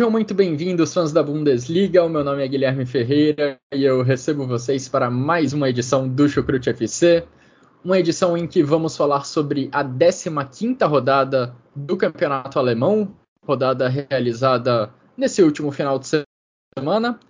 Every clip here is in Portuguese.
Sejam muito bem-vindos, fãs da Bundesliga. O meu nome é Guilherme Ferreira e eu recebo vocês para mais uma edição do Chucrute FC. Uma edição em que vamos falar sobre a 15ª rodada do Campeonato Alemão, rodada realizada nesse último final de semana.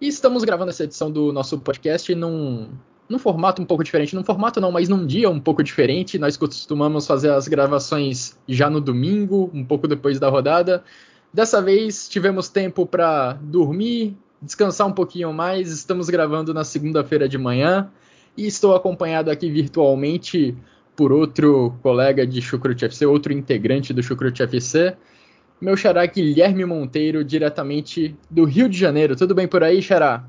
E estamos gravando essa edição do nosso podcast num, num formato um pouco diferente. Num formato não, mas num dia um pouco diferente. Nós costumamos fazer as gravações já no domingo, um pouco depois da rodada. Dessa vez tivemos tempo para dormir, descansar um pouquinho mais. Estamos gravando na segunda-feira de manhã e estou acompanhado aqui virtualmente por outro colega de Chucrute FC, outro integrante do Chucrute FC, meu xará Guilherme Monteiro, diretamente do Rio de Janeiro. Tudo bem por aí, xará?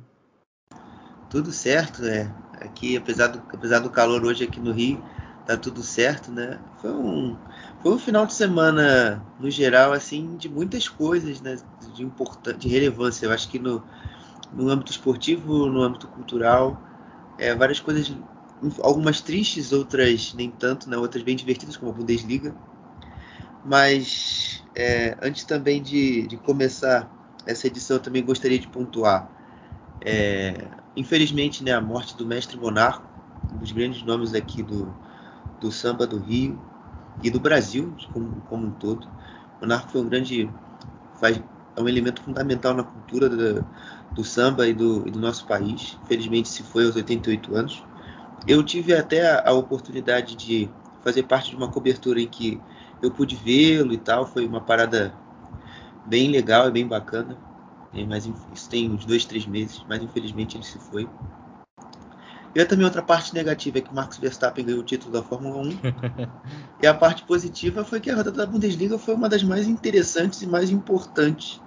Tudo certo, é. Aqui, apesar do, apesar do calor hoje aqui no Rio, tá tudo certo, né? Foi um, foi um final de semana, no geral, assim, de muitas coisas, né? De, de relevância. Eu acho que no, no âmbito esportivo, no âmbito cultural, é, várias coisas, algumas tristes, outras nem tanto, né? Outras bem divertidas, como a Bundesliga. Mas é, antes também de, de começar essa edição, eu também gostaria de pontuar. É, infelizmente, né, a morte do mestre Monarco, um dos grandes nomes aqui do, do samba do Rio e do Brasil como, como um todo. O Monarco foi um grande faz é um elemento fundamental na cultura do, do samba e do, e do, nosso país. Felizmente se foi aos 88 anos. Eu tive até a, a oportunidade de fazer parte de uma cobertura em que eu pude vê-lo e tal. Foi uma parada bem legal e bem bacana. Mas isso tem uns dois, três meses. Mas infelizmente ele se foi. E também outra parte negativa é que o Max Verstappen ganhou o título da Fórmula 1. e a parte positiva foi que a rodada da Bundesliga foi uma das mais interessantes e mais importantes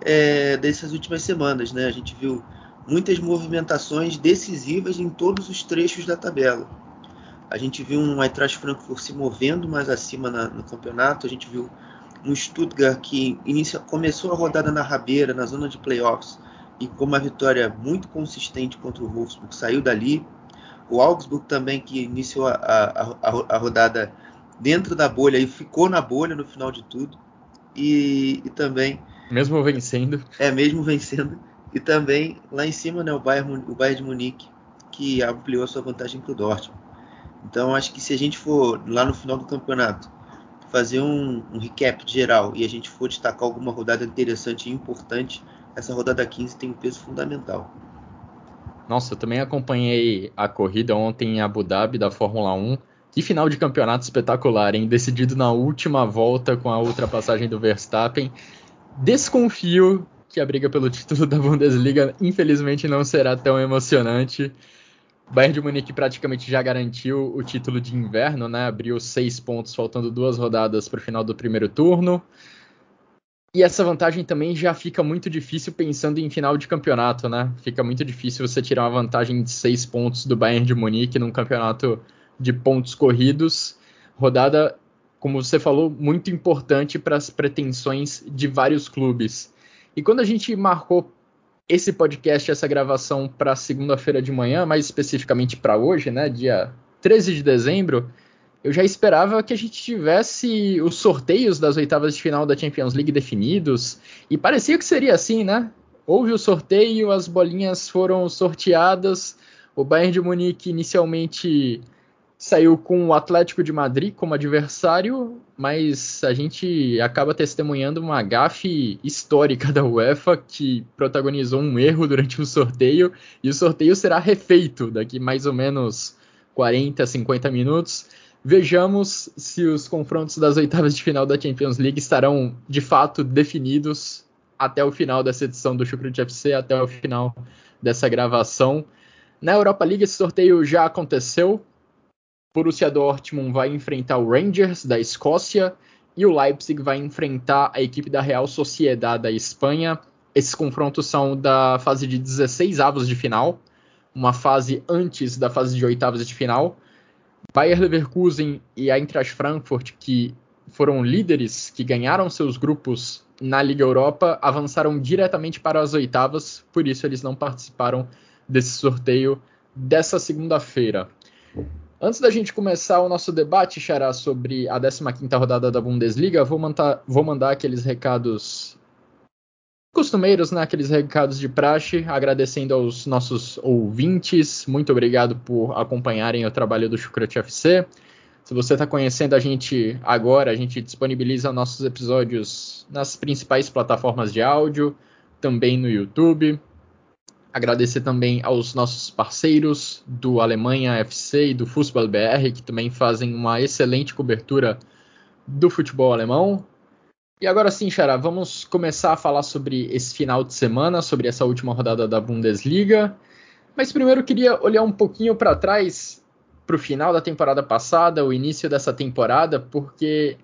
é, dessas últimas semanas. Né? A gente viu muitas movimentações decisivas em todos os trechos da tabela. A gente viu um Eintracht Frankfurt se movendo mais acima na, no campeonato. A gente viu um Stuttgart que inicia, começou a rodada na rabeira, na zona de playoffs, e com uma vitória muito consistente contra o Wolfsburg, saiu dali. O Augsburg também, que iniciou a, a, a, rodada dentro da bolha e ficou na bolha no final de tudo. E, e, também. Mesmo vencendo. É, mesmo vencendo. E também lá em cima, né, o Bayern, o Bayern de Munique, que ampliou a sua vantagem para o Dortmund. Então, acho que se a gente for lá no final do campeonato fazer um, um recap geral e a gente for destacar alguma rodada interessante e importante, essa rodada 15 tem um peso fundamental. Nossa, eu também acompanhei a corrida ontem em Abu Dhabi da Fórmula 1. Que final de campeonato espetacular, hein? Decidido na última volta com a ultrapassagem do Verstappen. Desconfio que a briga pelo título da Bundesliga, infelizmente, não será tão emocionante. O Bayern de Munique praticamente já garantiu o título de inverno, né? Abriu seis pontos, faltando duas rodadas para o final do primeiro turno. E essa vantagem também já fica muito difícil pensando em final de campeonato, né? Fica muito difícil você tirar uma vantagem de seis pontos do Bayern de Munique num campeonato de pontos corridos. Rodada, como você falou, muito importante para as pretensões de vários clubes. E quando a gente marcou esse podcast, essa gravação para segunda-feira de manhã, mais especificamente para hoje, né, dia 13 de dezembro, eu já esperava que a gente tivesse os sorteios das oitavas de final da Champions League definidos, e parecia que seria assim, né? Houve o sorteio, as bolinhas foram sorteadas, o Bayern de Munique inicialmente saiu com o Atlético de Madrid como adversário, mas a gente acaba testemunhando uma gafe histórica da UEFA que protagonizou um erro durante o sorteio, e o sorteio será refeito daqui mais ou menos 40, 50 minutos. Vejamos se os confrontos das oitavas de final da Champions League estarão de fato definidos até o final dessa edição do Chucrute FC, até o final dessa gravação. Na Europa League esse sorteio já aconteceu. Borussia Dortmund vai enfrentar o Rangers da Escócia e o Leipzig vai enfrentar a equipe da Real Sociedade da Espanha. Esses confrontos são da fase de 16 avos de final, uma fase antes da fase de oitavas de final. Bayer Leverkusen e Eintracht Frankfurt, que foram líderes que ganharam seus grupos na Liga Europa, avançaram diretamente para as oitavas, por isso eles não participaram desse sorteio dessa segunda-feira. Antes da gente começar o nosso debate, Xará, sobre a 15ª rodada da Bundesliga, vou vou mandar aqueles recados costumeiros, né? Aqueles recados de praxe, agradecendo aos nossos ouvintes. Muito obrigado por acompanharem o trabalho do Chucrute FC. Se você está conhecendo a gente agora, a gente disponibiliza nossos episódios nas principais plataformas de áudio, também no YouTube. Agradecer também aos nossos parceiros do Alemanha FC e do Fußball BR, que também fazem uma excelente cobertura do futebol alemão. E agora sim, Xará, vamos começar a falar sobre esse final de semana, sobre essa última rodada da Bundesliga. Mas primeiro eu queria olhar um pouquinho para trás, para o final da temporada passada, o início dessa temporada, porque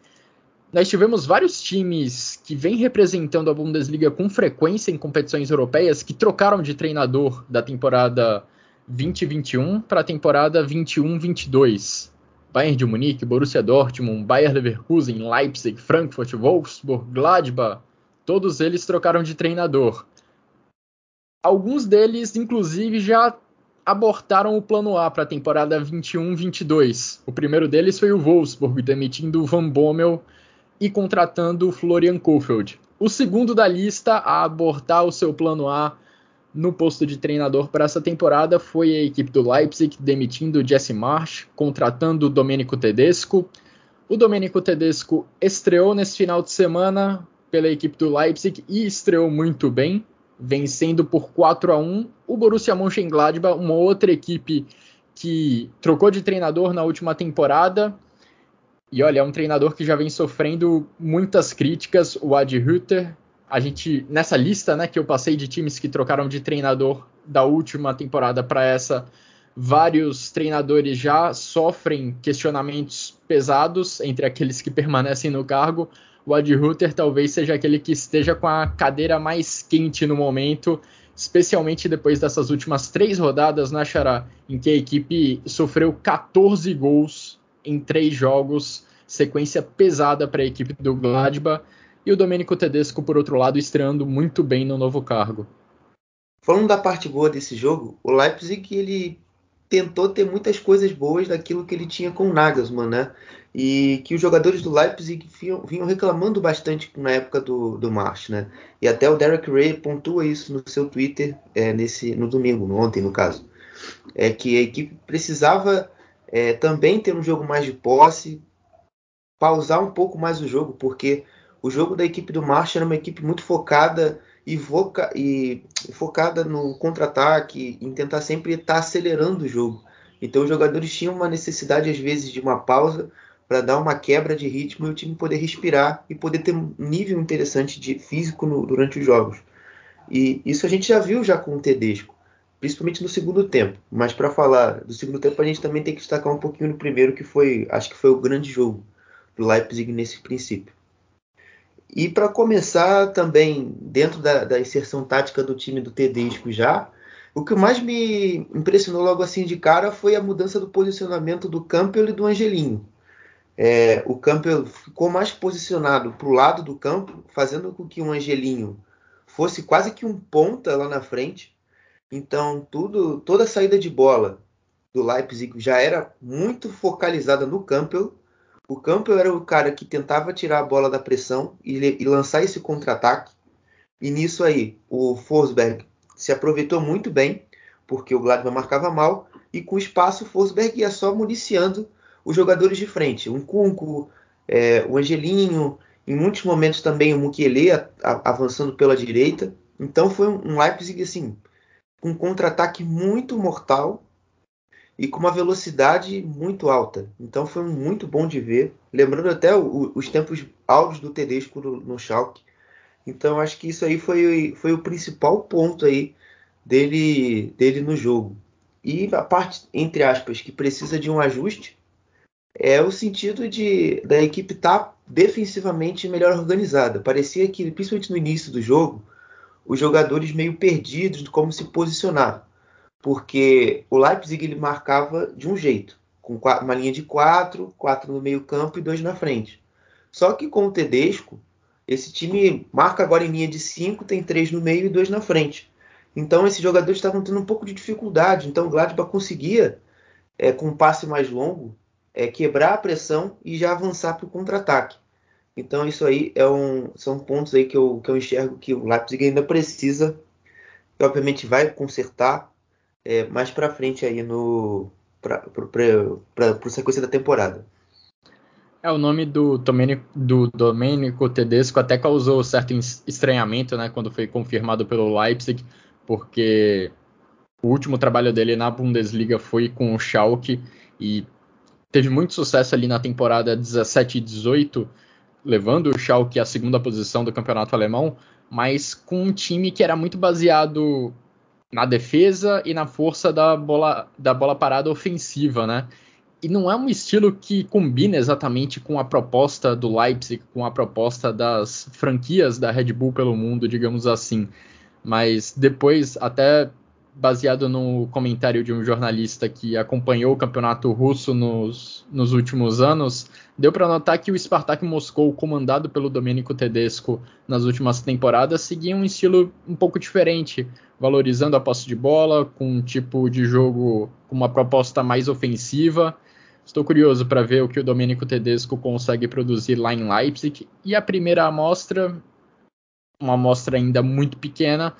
nós tivemos vários times que vêm representando a Bundesliga com frequência em competições europeias que trocaram de treinador da temporada 2021 para a temporada 21-22. Bayern de Munique, Borussia Dortmund, Bayer Leverkusen, Leipzig, Frankfurt, Wolfsburg, Gladbach, todos eles trocaram de treinador. Alguns deles, inclusive, já abortaram o plano A para a temporada 21-22. O primeiro deles foi o Wolfsburg, demitindo o Van Bommel e contratando o Florian Kohfeldt. O segundo da lista a abortar o seu plano A no posto de treinador para essa temporada foi a equipe do Leipzig, demitindo Jesse Marsch, contratando o Domenico Tedesco. O Domenico Tedesco estreou nesse final de semana pela equipe do Leipzig e estreou muito bem, vencendo por 4 a 1 o Borussia Mönchengladbach, uma outra equipe que trocou de treinador na última temporada e olha, é um treinador que já vem sofrendo muitas críticas, o Adi Hütter. A gente, nessa lista né, que eu passei de times que trocaram de treinador da última temporada para essa, vários treinadores já sofrem questionamentos pesados entre aqueles que permanecem no cargo. O Adi Hütter talvez seja aquele que esteja com a cadeira mais quente no momento, especialmente depois dessas últimas três rodadas, né, Xará, em que a equipe sofreu 14 gols em três jogos, sequência pesada para a equipe do Gladbach, e o Domenico Tedesco, por outro lado, estreando muito bem no novo cargo. Falando da parte boa desse jogo, o Leipzig ele tentou ter muitas coisas boas daquilo que ele tinha com o Nagelsmann, né? E que os jogadores do Leipzig vinham, reclamando bastante na época do, do March, né? E até o Derek Ray pontua isso no seu Twitter é, nesse, no domingo, ontem no caso. É que a equipe precisava é, também ter um jogo mais de posse, pausar um pouco mais o jogo, porque o jogo da equipe do Marcha era uma equipe muito focada e, voca, e focada no contra-ataque, em tentar sempre estar acelerando o jogo. Então os jogadores tinham uma necessidade às vezes de uma pausa para dar uma quebra de ritmo e o time poder respirar e poder ter um nível interessante de físico no, durante os jogos. E isso a gente já viu já com o Tedesco principalmente no segundo tempo. Mas para falar do segundo tempo, a gente também tem que destacar um pouquinho no primeiro, que foi, acho que foi o grande jogo do Leipzig nesse princípio. E para começar também, dentro da, da, inserção tática do time do Tedesco já, o que mais me impressionou logo assim de cara foi a mudança do posicionamento do Campbell e do Angelinho. É, o Campbell ficou mais posicionado para o lado do campo, fazendo com que o Angelinho fosse quase que um ponta lá na frente, então, tudo, toda a saída de bola do Leipzig já era muito focalizada no Campbell. O Campbell era o cara que tentava tirar a bola da pressão e, e lançar esse contra-ataque. E nisso aí, o Forsberg se aproveitou muito bem, porque o Gladbach marcava mal, e com espaço o Forsberg ia só municiando os jogadores de frente. O Kunko, é, o Angelinho, em muitos momentos também o Mukiele avançando pela direita. Então foi um Leipzig assim, um contra-ataque muito mortal e com uma velocidade muito alta. Então foi muito bom de ver, lembrando até o, os tempos altos do Tedesco no, no Schalke. Então acho que isso aí foi, foi o principal ponto aí dele, dele no jogo. E a parte, entre aspas, que precisa de um ajuste é o sentido de da equipe estar tá defensivamente melhor organizada. Parecia que, principalmente no início do jogo, os jogadores meio perdidos de como se posicionar. Porque o Leipzig ele marcava de um jeito, com uma linha de quatro, quatro no meio campo e dois na frente. Só que com o Tedesco, esse time marca agora em linha de cinco, tem três no meio e dois na frente. Então esses jogadores estavam tendo um pouco de dificuldade. Então o Gladbach conseguia, é, com um passe mais longo, é, quebrar a pressão e já avançar para o contra-ataque. Então isso aí é um, são pontos aí que eu, que eu enxergo que o Leipzig ainda precisa, e obviamente vai consertar é, mais para frente aí no para sequência da temporada. É, o nome do Domenico, do Domenico Tedesco até causou certo estranhamento, né, quando foi confirmado pelo Leipzig, porque o último trabalho dele na Bundesliga foi com o Schalke e teve muito sucesso ali na temporada 17 e 18, levando o Schalke à segunda posição do campeonato alemão, mas com um time que era muito baseado na defesa e na força da bola, da bola parada ofensiva, né? E não é um estilo que combina exatamente com a proposta do Leipzig, com a proposta das franquias da Red Bull pelo mundo, digamos assim. Mas depois, até baseado no comentário de um jornalista que acompanhou o campeonato russo nos, nos últimos anos, deu para notar que o Spartak Moscou, comandado pelo Domenico Tedesco nas últimas temporadas, seguia um estilo um pouco diferente, valorizando a posse de bola, com um tipo de jogo com uma proposta mais ofensiva. Estou curioso para ver o que o Domenico Tedesco consegue produzir lá em Leipzig. E a primeira amostra uma amostra ainda muito pequena,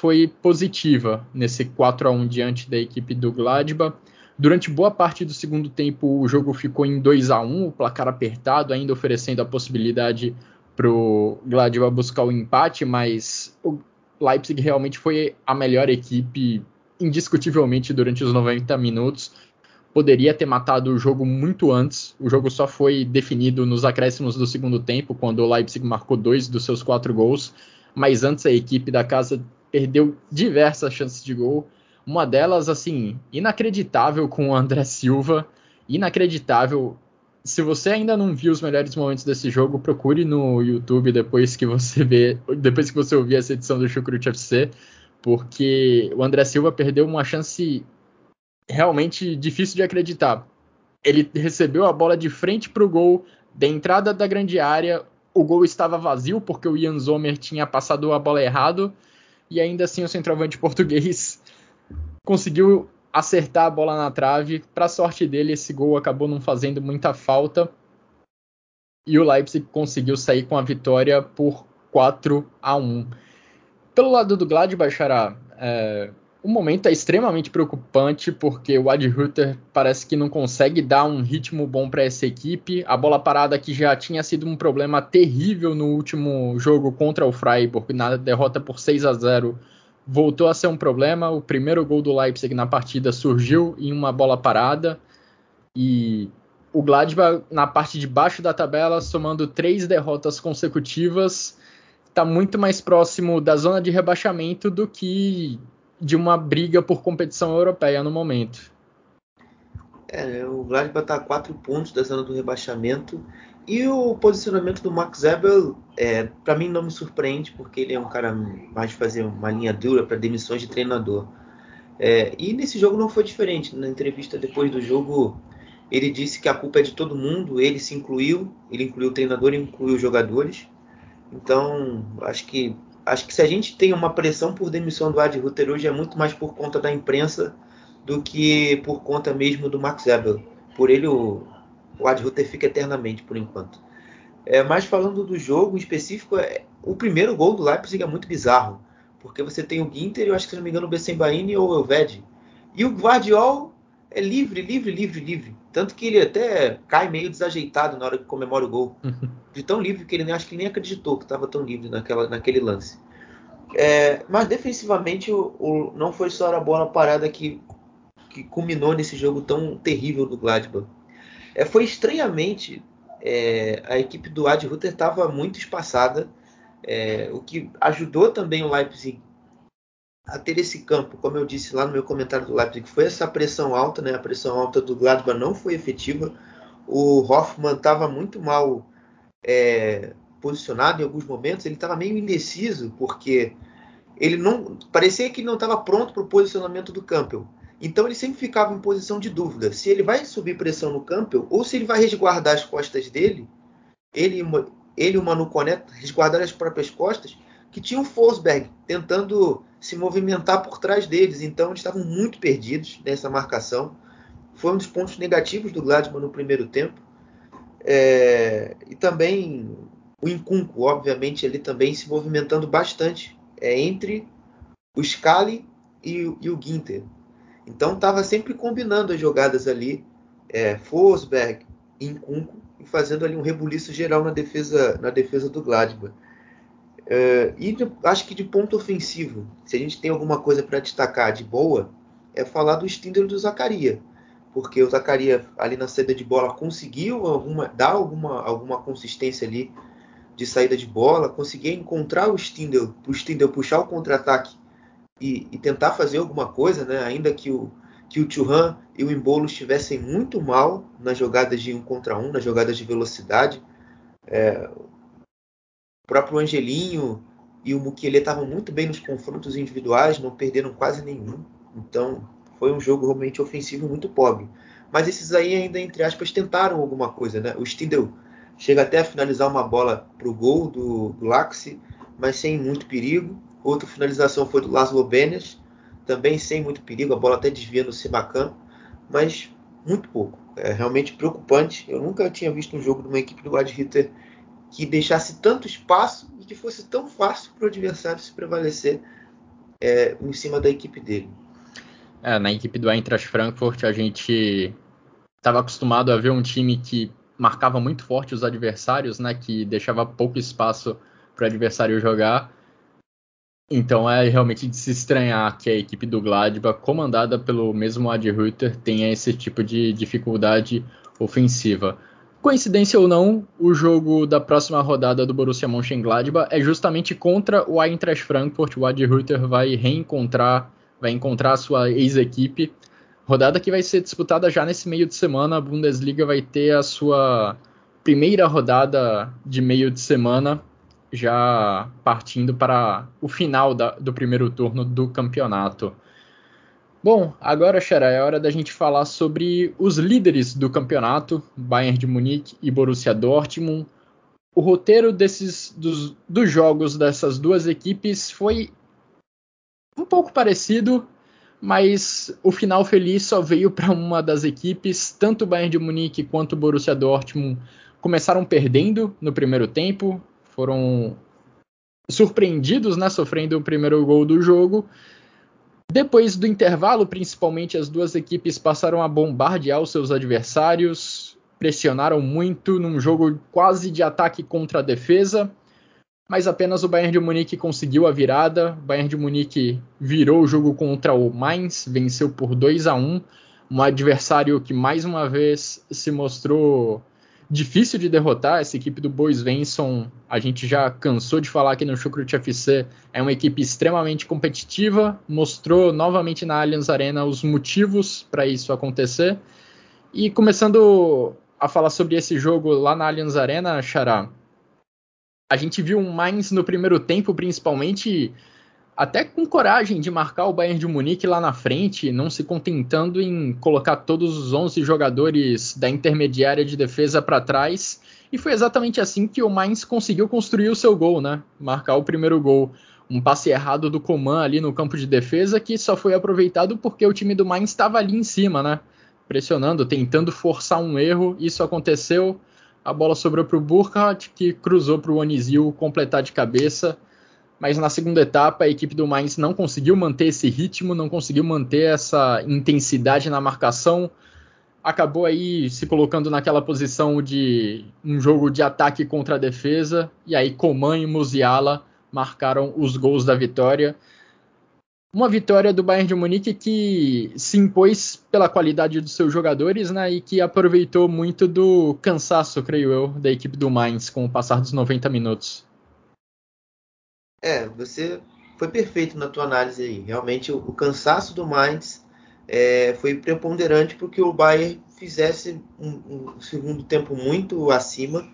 foi positiva nesse 4 a 1 diante da equipe do Gladbach. Durante boa parte do segundo tempo, o jogo ficou em 2 a 1 o placar apertado, ainda oferecendo a possibilidade para o Gladbach buscar o empate, mas o Leipzig realmente foi a melhor equipe, indiscutivelmente, durante os 90 minutos poderia ter matado o jogo muito antes. O jogo só foi definido nos acréscimos do segundo tempo, quando o Leipzig marcou dois dos seus quatro gols. Mas antes a equipe da casa perdeu diversas chances de gol. Uma delas, assim, inacreditável com o André Silva. Inacreditável. Se você ainda não viu os melhores momentos desse jogo, procure no YouTube depois que você vê, depois que você ouvir essa edição do Chucrute FC, porque o André Silva perdeu uma chance realmente difícil de acreditar. Ele recebeu a bola de frente para o gol, da entrada da grande área, o gol estava vazio porque o Ian Zomer tinha passado a bola errado e ainda assim o centroavante português conseguiu acertar a bola na trave. Para sorte dele, esse gol acabou não fazendo muita falta e o Leipzig conseguiu sair com a vitória por 4 a 1. Pelo lado do Gladbach, Xará, é, o momento é extremamente preocupante porque o Ad parece que não consegue dar um ritmo bom para essa equipe. A bola parada que já tinha sido um problema terrível no último jogo contra o Freiburg, na derrota por 6 a 0, voltou a ser um problema. O primeiro gol do Leipzig na partida surgiu em uma bola parada e o Gladbach na parte de baixo da tabela, somando três derrotas consecutivas, está muito mais próximo da zona de rebaixamento do que de uma briga por competição europeia no momento. É, o Gladbach está a quatro pontos da zona do rebaixamento e o posicionamento do Max Ebel, é, para mim não me surpreende porque ele é um cara mais de fazer uma linha dura para demissões de treinador. É, e nesse jogo não foi diferente. Na entrevista depois do jogo, ele disse que a culpa é de todo mundo, ele se incluiu, ele incluiu o treinador incluiu os jogadores. Então, acho que acho que se a gente tem uma pressão por demissão do Ad Ruther hoje é muito mais por conta da imprensa do que por conta mesmo do Max Ebel. Por ele o, o Ad fica eternamente por enquanto. É, mas falando do jogo em específico, é, o primeiro gol do Leipzig é muito bizarro, porque você tem o Ginter, eu acho que se não me engano o Beckenbauer ou o Elved. E o Guardiol é livre, livre, livre, livre. Tanto que ele até cai meio desajeitado na hora que comemora o gol. De tão livre que ele nem acho que nem acreditou que estava tão livre naquela, naquele lance. É, mas defensivamente o, o, não foi só a bola parada que, que culminou nesse jogo tão terrível do Gladbach. É, foi estranhamente é, a equipe do Ad Ruther estava muito espaçada, é, o que ajudou também o Leipzig a ter esse campo, como eu disse lá no meu comentário do Leipzig, foi essa pressão alta, né? A pressão alta do Gladbach não foi efetiva. O Hoffmann estava muito mal é, posicionado em alguns momentos, ele estava meio indeciso, porque ele não parecia que não estava pronto para o posicionamento do Campbell. Então ele sempre ficava em posição de dúvida se ele vai subir pressão no Campbell ou se ele vai resguardar as costas dele, ele, ele e o Manu Koné resguardar as próprias costas, que tinha o Forsberg tentando se movimentar por trás deles. Então eles estavam muito perdidos nessa marcação. Foi um dos pontos negativos do Gladbach no primeiro tempo. É, e também o Incunco, obviamente, ele também se movimentando bastante é, entre o Scali e, e o Ginter. Então estava sempre combinando as jogadas ali, é, Forsberg, Incunco, e fazendo ali um rebuliço geral na defesa, na defesa do Gladbach. É, e de, acho que de ponto ofensivo, se a gente tem alguma coisa para destacar de boa, é falar do Stindl do Zacaria. Porque o Zacaria ali na saída de bola conseguiu alguma, dar alguma, alguma consistência ali de saída de bola, conseguia encontrar o Stindl, o Stindl puxar o contra-ataque e, e, tentar fazer alguma coisa, né? ainda que o, que o Churran e o Embolo estivessem muito mal nas jogadas de um contra um, nas jogadas de velocidade. É, próprio Angelinho e o Mukiele estavam muito bem nos confrontos individuais, não perderam quase nenhum. Então foi um jogo realmente ofensivo muito pobre. Mas esses aí ainda, entre aspas, tentaram alguma coisa. Né? O Stindl chega até a finalizar uma bola para o gol do, do Laxi, mas sem muito perigo. Outra finalização foi do Laszlo Benes, também sem muito perigo, a bola até desvia no Simacan, mas muito pouco. É realmente preocupante. Eu nunca tinha visto um jogo de uma equipe do Ad Hitter que deixasse tanto espaço e que fosse tão fácil para o adversário se prevalecer é, em cima da equipe dele. É, na equipe do Eintracht Frankfurt a gente estava acostumado a ver um time que marcava muito forte os adversários, né, que deixava pouco espaço para o adversário jogar. Então é realmente de se estranhar que a equipe do Gladbach, comandada pelo mesmo Ad Rütter, tenha esse tipo de dificuldade ofensiva. Coincidência ou não, o jogo da próxima rodada do Borussia Mönchengladbach é justamente contra o Eintracht Frankfurt. O Ad Rütter vai reencontrar, vai encontrar a sua ex-equipe Rodada que vai ser disputada já nesse meio de semana. A Bundesliga vai ter a sua primeira rodada de meio de semana, já partindo para o final da, do primeiro turno do campeonato. Bom, agora, Xera, é hora da gente falar sobre os líderes do campeonato, Bayern de Munique e Borussia Dortmund. O roteiro desses dos, dos jogos dessas duas equipes foi um pouco parecido, mas o final feliz só veio para uma das equipes, tanto o Bayern de Munique quanto o Borussia Dortmund começaram perdendo no primeiro tempo, foram surpreendidos, né, sofrendo o primeiro gol do jogo. Depois do intervalo, principalmente as duas equipes passaram a bombardear os seus adversários, pressionaram muito num jogo quase de ataque contra a defesa mas apenas o Bayern de Munique conseguiu a virada. O Bayern de Munique virou o jogo contra o Mainz, venceu por 2 a 1, um adversário que mais uma vez se mostrou difícil de derrotar. Essa equipe do Bois Venson, a gente já cansou de falar aqui no Chucrut FC, é uma equipe extremamente competitiva, mostrou novamente na Allianz Arena os motivos para isso acontecer. E começando a falar sobre esse jogo lá na Allianz Arena, Xará, a gente viu um Mainz no primeiro tempo, principalmente, até com coragem de marcar o Bayern de Munique lá na frente, não se contentando em colocar todos os 11 jogadores da intermediária de defesa para trás. E foi exatamente assim que o Mainz conseguiu construir o seu gol, né? Marcar o primeiro gol. Um passe errado do Coman ali no campo de defesa que só foi aproveitado porque o time do Mainz estava ali em cima, né? Pressionando, tentando forçar um erro. Isso aconteceu a bola sobrou para o Burkhardt, que cruzou para o Onizil completar de cabeça. Mas na segunda etapa, a equipe do Mainz não conseguiu manter esse ritmo, não conseguiu manter essa intensidade na marcação. Acabou aí se colocando naquela posição de um jogo de ataque contra a defesa. E aí Coman e Musiala marcaram os gols da vitória. Uma vitória do Bayern de Munique que se impôs pela qualidade dos seus jogadores, né, e que aproveitou muito do cansaço, creio eu, da equipe do Mainz com o passar dos 90 minutos. É, você foi perfeito na tua análise aí. Realmente o, o cansaço do Mainz é, foi preponderante porque o Bayern fizesse um, um, segundo tempo muito acima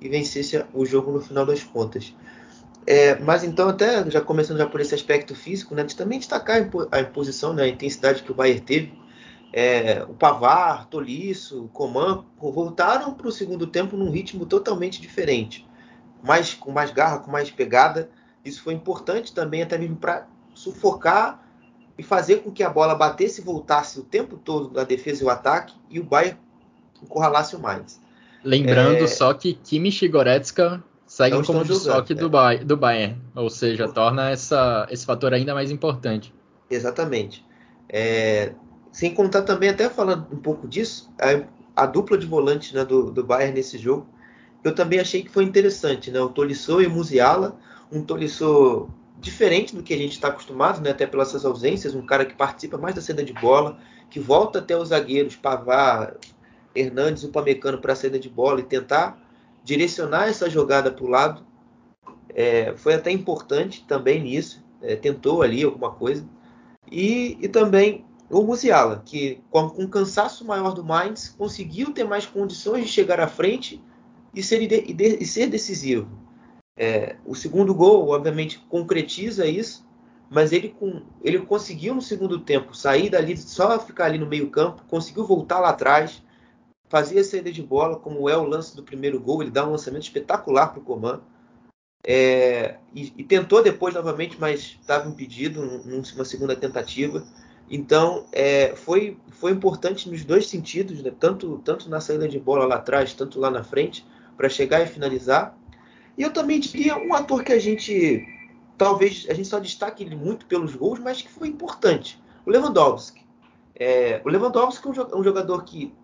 e vencesse o jogo no final das contas. É, mas então, até já começando já por esse aspecto físico, né, de também destacar a imposição, né, a intensidade que o Bayern teve. É, o Pavar, Tolisso, Coman voltaram para o segundo tempo num ritmo totalmente diferente, mais com mais garra, com mais pegada. Isso foi importante também, até mesmo para sufocar e fazer com que a bola batesse e voltasse o tempo todo da defesa e o ataque e o Bayern encurralasse o mais. Lembrando é... só que Kimmich e Goretzka seguem como desfoque do, é. do Bayern, ou seja, torna essa, esse fator ainda mais importante. Exatamente. É, sem contar também, até falando um pouco disso, a, a dupla de volantes né, do, do Bayern nesse jogo, eu também achei que foi interessante. Né? O Tolisso e o Musiala, um Tolisso diferente do que a gente está acostumado, né? até pelas suas ausências, um cara que participa mais da saída de bola, que volta até os zagueiros, Pavar, Hernandes o Pamecano para a saída de bola e tentar direcionar essa jogada para o lado. É, foi até importante também nisso, é, tentou ali alguma coisa. E, e também o Musiala, que com, com um cansaço maior do Mainz, conseguiu ter mais condições de chegar à frente e ser, e de, e ser decisivo. É, o segundo gol, obviamente, concretiza isso, mas ele, com, ele conseguiu no segundo tempo sair dali, só ficar ali no meio campo, conseguiu voltar lá atrás, fazia saída de bola, como é o lance do primeiro gol, ele dá um lançamento espetacular para o Coman. É, e, e, tentou depois novamente, mas estava impedido numa segunda tentativa. Então é, foi, foi importante nos dois sentidos, né? tanto, tanto na saída de bola lá atrás, tanto lá na frente, para chegar e finalizar. E eu também diria um ator que a gente talvez a gente só destaque ele muito pelos gols, mas que foi importante, o Lewandowski. É, o Lewandowski é um jogador que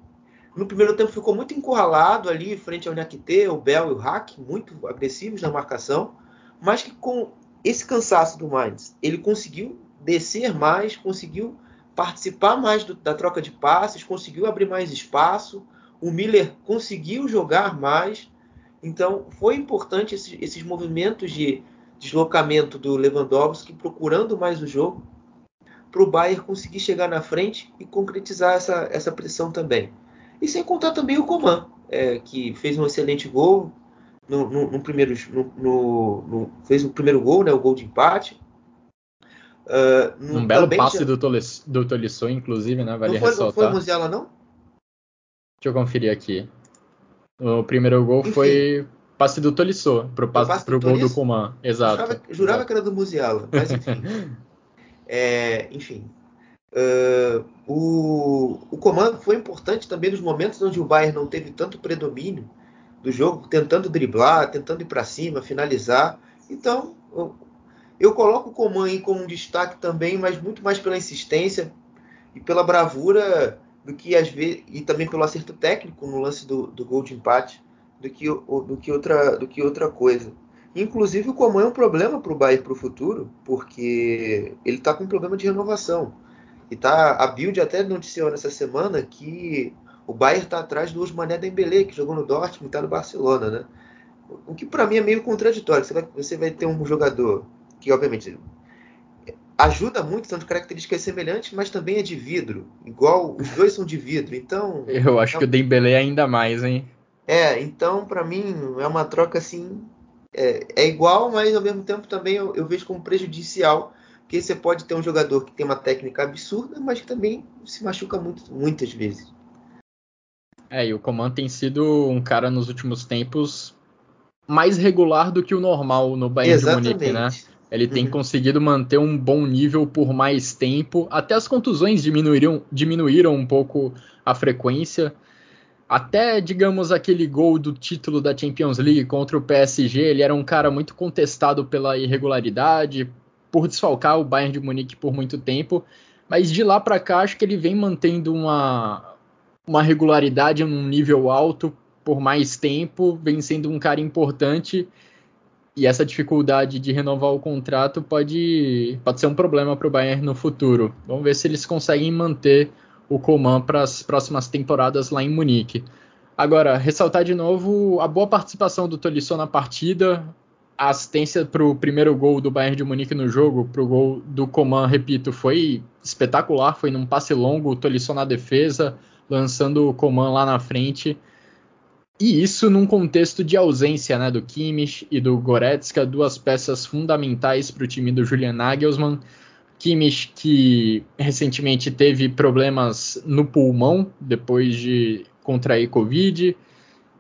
no primeiro tempo ficou muito encurralado ali frente ao Nakite, o Bell e o Hack, muito agressivos na marcação, mas que com esse cansaço do Mainz, ele conseguiu descer mais, conseguiu participar mais do, da troca de passes, conseguiu abrir mais espaço, o Miller conseguiu jogar mais, então foi importante esses, esses movimentos de deslocamento do Lewandowski procurando mais o jogo para o Bayern conseguir chegar na frente e concretizar essa, essa pressão também. E sem contar também o Coman, é, que fez um excelente gol no, no, no primeiro, no, no, fez o primeiro gol, né, o gol de empate. Uh, um belo passe já... do, Tolis, do Tolisso, inclusive, né? Vale não foi, ressaltar. Não foi o Musiala, não? Deixa eu conferir aqui. O primeiro gol Enfim, foi passe do Tolisso pro, passe, passe pro do gol do Coman. Exato. Jurava, jurava Exato. que era do Musiala, mas enfim. é, enfim, Uh, o, o comando foi importante também nos momentos onde o Bayern não teve tanto predomínio do jogo, tentando driblar, tentando ir para cima, finalizar. Então, eu, eu coloco o Coman aí como um destaque também, mas muito mais pela insistência e pela bravura do que às vezes e também pelo acerto técnico no lance do, do gol de empate do que, do que outra do que outra coisa. Inclusive o Coman é um problema para o Bayern para o futuro, porque ele está com um problema de renovação. E tá, a Bild até noticiou nessa semana que o Bayern está atrás do Osmané Dembélé, que jogou no Dortmund e está no Barcelona, né? O que para mim é meio contraditório. Você vai, você vai ter um jogador que, obviamente, ajuda muito, são de características semelhantes, mas também é de vidro. Igual, os dois são de vidro, então... Eu acho é, que o Dembélé é ainda mais, hein? É, então para mim é uma troca assim... É, é, igual, mas ao mesmo tempo também eu, eu vejo como prejudicial porque você pode ter um jogador que tem uma técnica absurda, mas que também se machuca muito, muitas vezes. É, e o Coman tem sido um cara nos últimos tempos mais regular do que o normal no Bayern Exatamente. de Munique, né? Ele tem uhum. conseguido manter um bom nível por mais tempo. Até as contusões diminuíram, diminuíram um pouco a frequência. Até, digamos, aquele gol do título da Champions League contra o PSG, ele era um cara muito contestado pela irregularidade, por desfalcar o Bayern de Munique por muito tempo, mas de lá para cá acho que ele vem mantendo uma, uma regularidade num nível alto por mais tempo, vem sendo um cara importante e essa dificuldade de renovar o contrato pode, pode ser um problema para o Bayern no futuro. Vamos ver se eles conseguem manter o Coman para as próximas temporadas lá em Munique. Agora, ressaltar de novo a boa participação do Tolisso na partida, a assistência para o primeiro gol do Bayern de Munique no jogo, para o gol do Coman, repito, foi espetacular. Foi num passe longo, o Tolisso na defesa, lançando o Coman lá na frente. E isso num contexto de ausência né, do Kimmich e do Goretzka, duas peças fundamentais para o time do Julian Nagelsmann. Kimmich que recentemente teve problemas no pulmão depois de contrair Covid.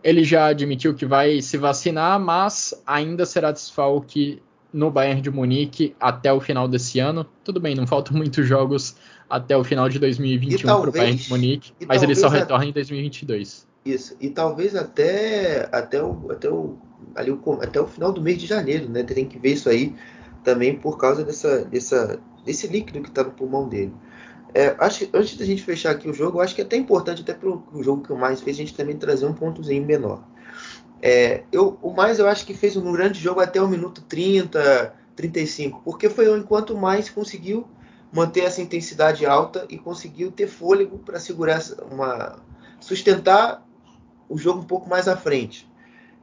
Ele já admitiu que vai se vacinar, mas ainda será desfalque no Bayern de Munique até o final desse ano. Tudo bem, não faltam muitos jogos até o final de 2021 para o Bayern de Munique, mas ele só retorna em 2022. Isso, e talvez até, até, o, até, o, ali o, até o final do mês de janeiro, né? Tem que ver isso aí também por causa dessa, dessa, desse líquido que está no pulmão dele. É, acho antes da gente fechar aqui o jogo, acho que é até importante, até para o jogo que o mais fez, a gente também trazer um pontozinho menor. É, eu, o mais eu acho que fez um grande jogo até o minuto 30, 35, porque foi enquanto mais conseguiu manter essa intensidade alta e conseguiu ter fôlego para segurar uma sustentar o jogo um pouco mais à frente.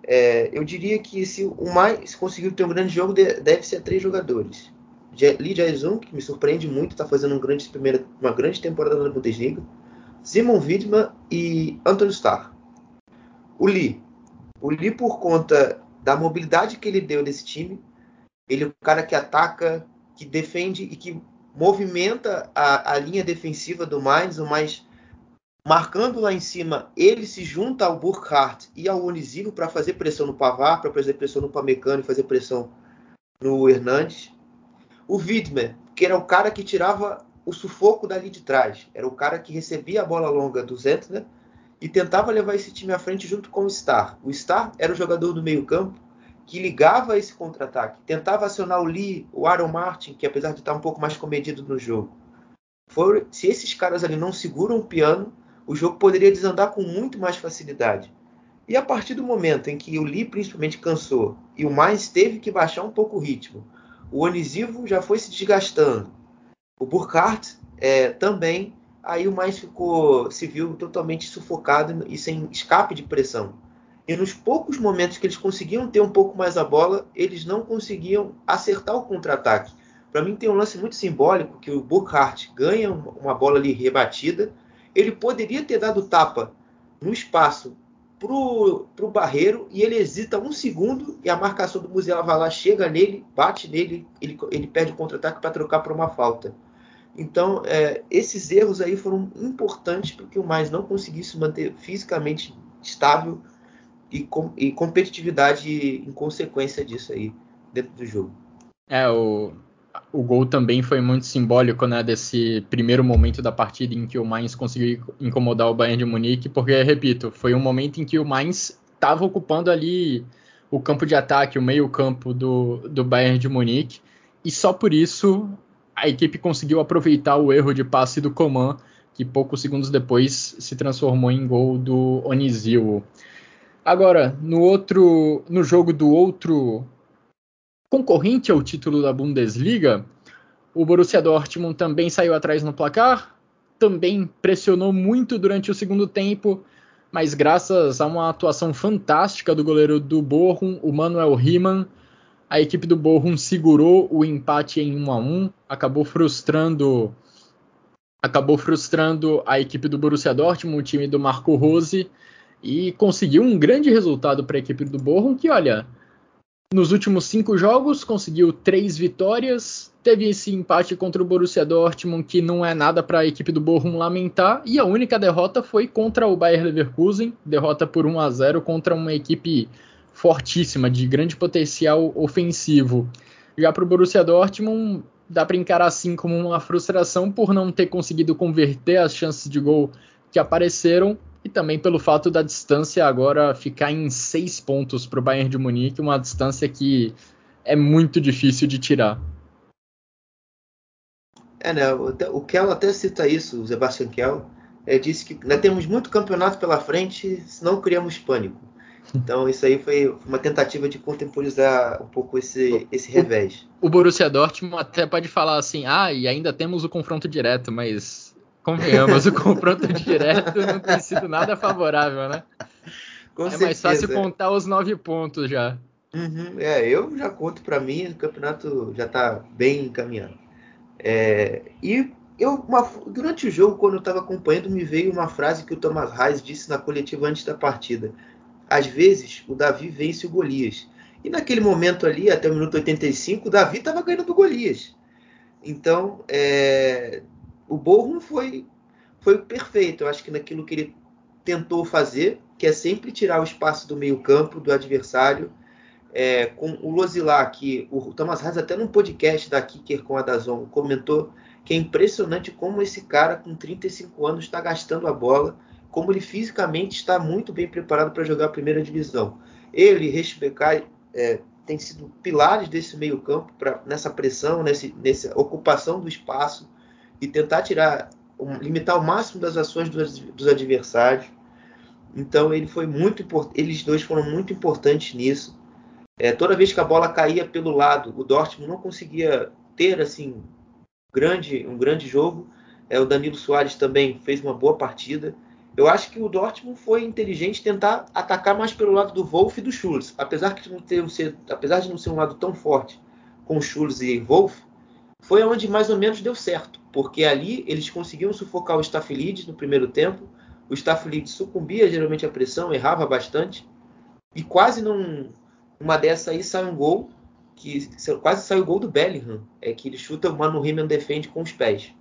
É, eu diria que se o mais conseguiu ter um grande jogo, deve ser três jogadores. Lee Jae-sung, que me surpreende muito, está fazendo um grande, primeira, uma grande temporada na Bundesliga. Simon Widman e Anton Starr. O Lee. O Lee, por conta da mobilidade que ele deu nesse time, ele é o cara que ataca, que defende e que movimenta a, a linha defensiva do Mainz, o mais marcando lá em cima, ele se junta ao Burkhardt e ao Onisivo para fazer pressão no Pavar, para fazer pressão no Pamecano e fazer pressão no Hernandes. O Widmer, que era o cara que tirava o sufoco dali de trás, era o cara que recebia a bola longa do Zentner e tentava levar esse time à frente junto com o Star. O Star era o jogador do meio-campo que ligava esse contra-ataque, tentava acionar o Lee, o Aaron Martin, que apesar de estar um pouco mais comedido no jogo. Se esses caras ali não seguram o piano, o jogo poderia desandar com muito mais facilidade. E a partir do momento em que o Lee principalmente cansou e o mais teve que baixar um pouco o ritmo, o Onisivo já foi se desgastando. O Burkhardt é, também, aí o mais ficou, se viu totalmente sufocado e sem escape de pressão. E nos poucos momentos que eles conseguiam ter um pouco mais a bola, eles não conseguiam acertar o contra-ataque. Para mim tem um lance muito simbólico que o Burkhardt ganha uma bola ali rebatida, ele poderia ter dado tapa no espaço pro, pro Barreiro e ele hesita um segundo e a marcação do Musiala vai lá, chega nele, bate nele, ele, ele perde o contra-ataque para trocar por uma falta. Então, é, esses erros aí foram importantes para que o Mais não conseguisse manter fisicamente estável e, com, e competitividade em consequência disso aí dentro do jogo. É, o, o gol também foi muito simbólico, né, desse primeiro momento da partida em que o Mainz conseguiu incomodar o Bayern de Munique, porque, repito, foi um momento em que o Mainz estava ocupando ali o campo de ataque, o meio campo do, do Bayern de Munique, e só por isso a equipe conseguiu aproveitar o erro de passe do Coman, que poucos segundos depois se transformou em gol do Onizil. Agora, no outro, no jogo do outro concorrente ao título da Bundesliga, o Borussia Dortmund também saiu atrás no placar, também pressionou muito durante o segundo tempo, mas graças a uma atuação fantástica do goleiro do Bochum, o Manuel Riemann, a equipe do Bochum segurou o empate em 1 a 1, acabou frustrando acabou frustrando a equipe do Borussia Dortmund, o time do Marco Rose, e conseguiu um grande resultado para a equipe do Bochum, que olha, nos últimos cinco jogos, conseguiu três vitórias. Teve esse empate contra o Borussia Dortmund, que não é nada para a equipe do Bochum lamentar. E a única derrota foi contra o Bayer Leverkusen, derrota por 1 a 0 contra uma equipe fortíssima, de grande potencial ofensivo. Já para o Borussia Dortmund, dá para encarar assim como uma frustração por não ter conseguido converter as chances de gol que apareceram e também pelo fato da distância agora ficar em seis pontos para o Bayern de Munique, uma distância que é muito difícil de tirar. É, né? O Kell até cita isso, o Sebastian Kell. Ele disse que ainda temos muito campeonato pela frente, senão criamos pânico. Então isso aí foi uma tentativa de contemporizar um pouco esse, esse revés. O, o Borussia Dortmund até pode falar assim, ah, e ainda temos o confronto direto, mas convenhamos, o confronto direto não tem sido nada favorável, né? Com é certeza. mais fácil contar os nove pontos já. Uhum, é, eu já conto para mim, o campeonato já está bem encaminhado. É, e eu, uma, durante o jogo, quando eu estava acompanhando, me veio uma frase que o Thomas Reis disse na coletiva antes da partida. Às vezes, o Davi vence o Golias. E naquele momento ali, até o minuto 85, o Davi estava ganhando do Golias. Então, é, o Borrom foi, foi perfeito. Eu acho que naquilo que ele tentou fazer, que é sempre tirar o espaço do meio campo do adversário, é, com o Losilar, que o Thomas Reis até num podcast da Kicker com a Dazon comentou que é impressionante como esse cara com 35 anos está gastando a bola, como ele fisicamente está muito bem preparado para jogar a primeira divisão. Ele e Reschbekai é, têm sido pilares desse meio campo nessa pressão, nesse, nessa ocupação do espaço e tentar tirar, limitar o máximo das ações dos, dos adversários. Então ele foi muito eles dois foram muito importantes nisso. É, toda vez que a bola caía pelo lado, o Dortmund não conseguia ter assim grande, um grande jogo. É, o Danilo Soares também fez uma boa partida. Eu acho que o Dortmund foi inteligente tentar atacar mais pelo lado do Wolf e do Schulz. Apesar, de não ter, apesar de não ser um lado tão forte com Schulz e Wolf, foi onde mais ou menos deu certo. Porque ali eles conseguiam sufocar o Staphylidis no primeiro tempo. O Staphylidis sucumbia geralmente à pressão, errava bastante. E quase não, uma dessa aí sai um gol, que quase sai o gol do Bellingham, é que ele chuta, o Manu Riemann defende com os pés.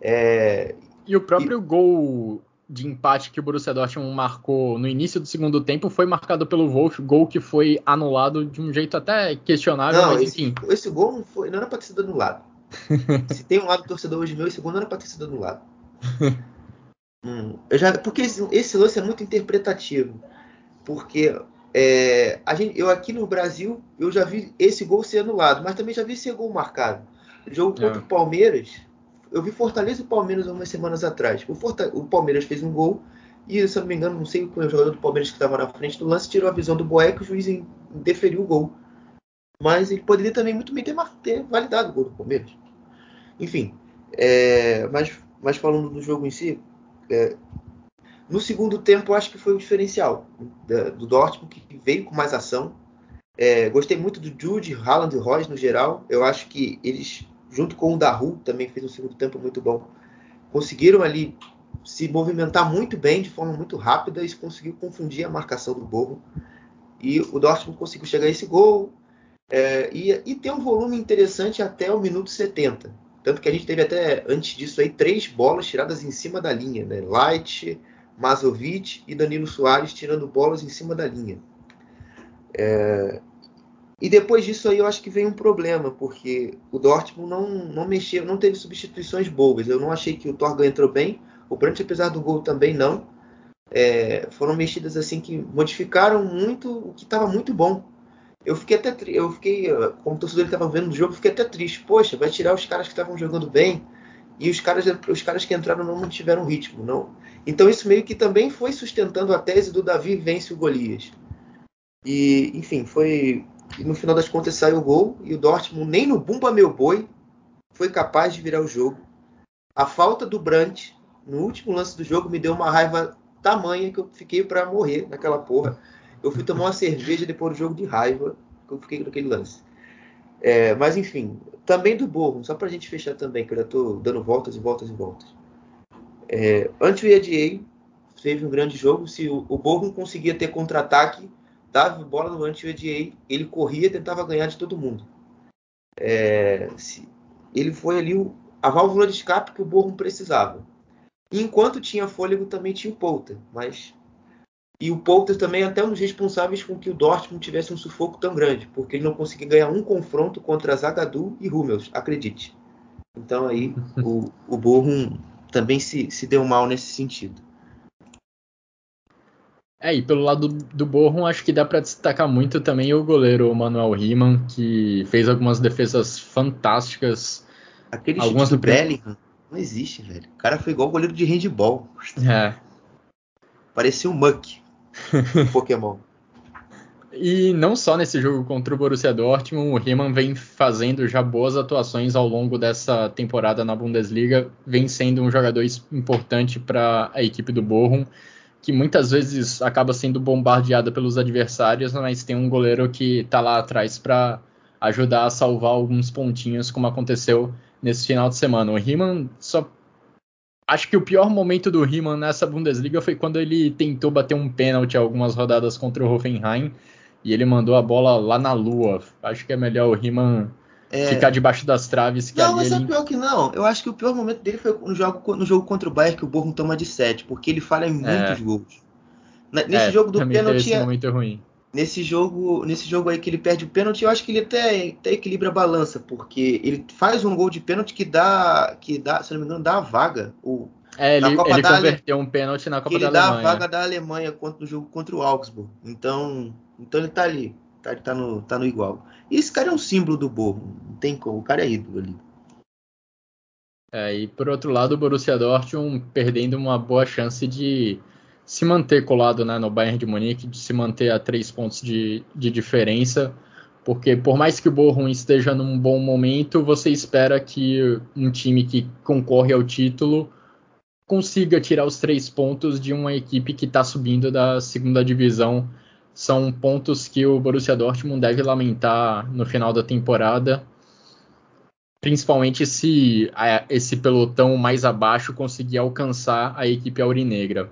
É, e o próprio e... gol de empate que o Borussia Dortmund marcou no início do segundo tempo foi marcado pelo Wolf, gol que foi anulado de um jeito até questionável, não, mas esse, enfim. Esse gol não, foi, não era para ter sido anulado. Se tem um lado torcedor hoje meu, esse gol não era para ter sido anulado. hum, já, porque esse, esse lance é muito interpretativo. Porque é, gente, eu aqui no Brasil, eu já vi esse gol ser anulado, mas também já vi esse gol marcado. O jogo contra é. o Palmeiras, eu vi Fortaleza e Palmeiras algumas semanas atrás. O, Forta, o, Palmeiras fez um gol e, se eu não me engano, não sei é o jogador do Palmeiras que estava na frente do lance, tirou a visão do Boeck e o juiz deferiu o gol. Mas ele poderia também muito bem ter, ter validado o gol do Palmeiras. Enfim, é, mas, mas falando do jogo em si, é, no segundo tempo, acho que foi o diferencial do Dortmund, que veio com mais ação. É, gostei muito do Jude, Haaland e Royce no geral. Eu acho que eles, junto com o Daru, também fez um segundo tempo muito bom. Conseguiram ali se movimentar muito bem, de forma muito rápida, e conseguiu confundir a marcação do Borro. E o Dortmund conseguiu chegar a esse gol é, e, e ter um volume interessante até o minuto 70. Tanto que a gente teve até, antes disso aí, três bolas tiradas em cima da linha. Né? Light, Mazovic e Danilo Soares tirando bolas em cima da linha. É... E depois disso aí eu acho que vem um problema, porque o Dortmund não, não mexeu, não teve substituições boas. Eu não achei que o Torgan entrou bem, o Brandt, apesar do gol, também não. É... foram mexidas assim que modificaram muito o que estava muito bom. Eu fiquei até eu fiquei, como torcedor estava vendo o jogo, fiquei até triste. Poxa, vai tirar os caras que estavam jogando bem e os caras, os caras que entraram não tiveram ritmo, não. Então isso meio que também foi sustentando a tese do Davi vence o Golias. E, enfim, foi no final das contas saiu o gol e o Dortmund nem no bumba meu boi foi capaz de virar o jogo. A falta do Brandt no último lance do jogo me deu uma raiva tamanha que eu fiquei para morrer naquela porra. Eu fui tomar uma cerveja depois do jogo de raiva que eu fiquei naquele lance. É, mas enfim, também do Borrom, só para a gente fechar também, que eu já estou dando voltas e voltas e voltas. É, o EDA teve um grande jogo, se o, o conseguia ter contra-ataque, dava bola no anti-EDA, ele corria tentava ganhar de todo mundo. É, ele foi ali o, a válvula de escape que o Borrom precisava. E enquanto tinha fôlego, também tinha o Polter, mas e o Poulter também é até um dos responsáveis com que o Dortmund tivesse um sufoco tão grande, porque ele não conseguia ganhar um confronto contra Zagadou e Hummels, acredite. Então aí o, o Bochum também se, se deu mal nesse sentido. É, e pelo lado do, Bochum, acho que dá para destacar muito também o goleiro Manuel Riemann, que fez algumas defesas fantásticas. Aquele algumas do Bellingham não existe, velho. O cara foi igual o goleiro de handball. É. Parecia um muck. Pokémon. E não só nesse jogo contra o Borussia Dortmund, o Riemann vem fazendo já boas atuações ao longo dessa temporada na Bundesliga, vem sendo um jogador importante para a equipe do Bochum. Que muitas vezes acaba sendo bombardeada pelos adversários, mas tem um goleiro que está lá atrás para ajudar a salvar alguns pontinhos, como aconteceu nesse final de semana. O Riemann só. Acho que o pior momento do Riemann nessa Bundesliga foi quando ele tentou bater um pênalti algumas rodadas contra o Hoffenheim e ele mandou a bola lá na lua. Acho que é melhor o Riemann é... ficar debaixo das traves. Que não, mas ele... é pior que não. Eu acho que o pior momento dele foi no jogo, no jogo contra o Bayern, que o Borrom toma de 7, porque ele falha em muitos é... gols. Nesse é, jogo do pênalti. É momento ruim. Nesse jogo, nesse jogo aí que ele perde o pênalti, eu acho que ele até, até equilibra a balança, porque ele faz um gol de pênalti que dá, que dá, se não me engano, dá a vaga. O, é, ele, ele converteu Ale... um pênalti na Copa da Alemanha. Ele dá a vaga da Alemanha contra, no jogo contra o Augsburg. Então, então ele tá ali, tá, tá, no, tá no igual. E esse cara é um símbolo do Borro, não tem como, o cara é ídolo ali. É, e por outro lado, o Borussia Dortmund perdendo uma boa chance de se manter colado né, no Bayern de Munique, de se manter a três pontos de, de diferença, porque por mais que o Bochum esteja num bom momento, você espera que um time que concorre ao título consiga tirar os três pontos de uma equipe que está subindo da segunda divisão. São pontos que o Borussia Dortmund deve lamentar no final da temporada, principalmente se esse pelotão mais abaixo conseguir alcançar a equipe aurinegra.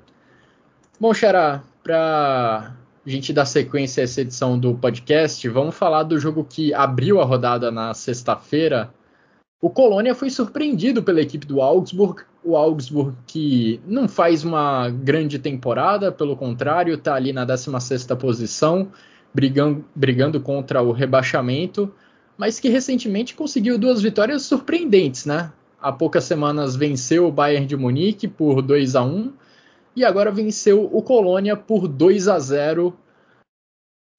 Bom, Xará, para a gente dar sequência a essa edição do podcast, vamos falar do jogo que abriu a rodada na sexta-feira. O Colônia foi surpreendido pela equipe do Augsburg. O Augsburg que não faz uma grande temporada, pelo contrário, está ali na 16ª posição, brigando, brigando contra o rebaixamento, mas que recentemente conseguiu duas vitórias surpreendentes, né? Há poucas semanas venceu o Bayern de Munique por 2 a 1 e agora venceu o Colônia por 2 a 0.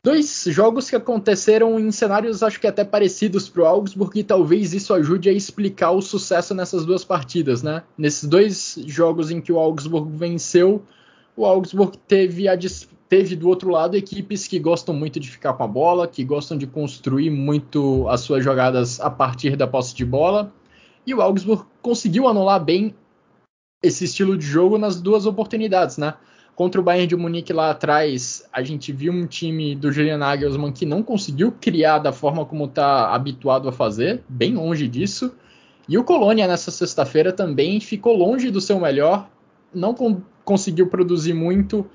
Dois jogos que aconteceram em cenários acho que até parecidos para o Augsburg e talvez isso ajude a explicar o sucesso nessas duas partidas, né? Nesses dois jogos em que o Augsburg venceu, o Augsburg teve, a, teve do outro lado equipes que gostam muito de ficar com a bola, que gostam de construir muito as suas jogadas a partir da posse de bola. E o Augsburg conseguiu anular bem esse estilo de jogo nas duas oportunidades, né? Contra o Bayern de Munique lá atrás, a gente viu um time do Julian Nagelsmann que não conseguiu criar da forma como está habituado a fazer, bem longe disso. E o Colônia nessa sexta-feira também ficou longe do seu melhor, não con conseguiu produzir muito.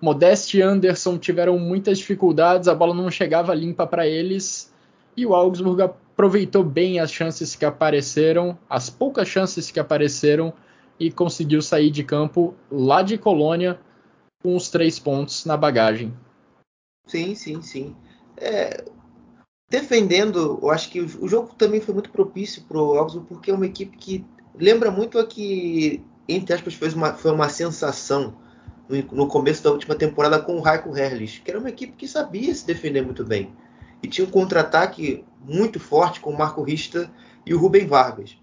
Modeste e Anderson tiveram muitas dificuldades, a bola não chegava limpa para eles. E o Augsburg aproveitou bem as chances que apareceram, as poucas chances que apareceram e conseguiu sair de campo lá de Colônia com os três pontos na bagagem. Sim, sim, sim. É, defendendo, eu acho que o, jogo também foi muito propício para o Augsburg, porque é uma equipe que lembra muito a que, entre aspas, foi uma, foi uma sensação no, começo da última temporada com o Raiko Herrlich, que era uma equipe que sabia se defender muito bem. E tinha um contra-ataque muito forte com o Marco Rista e o Rubem Vargas.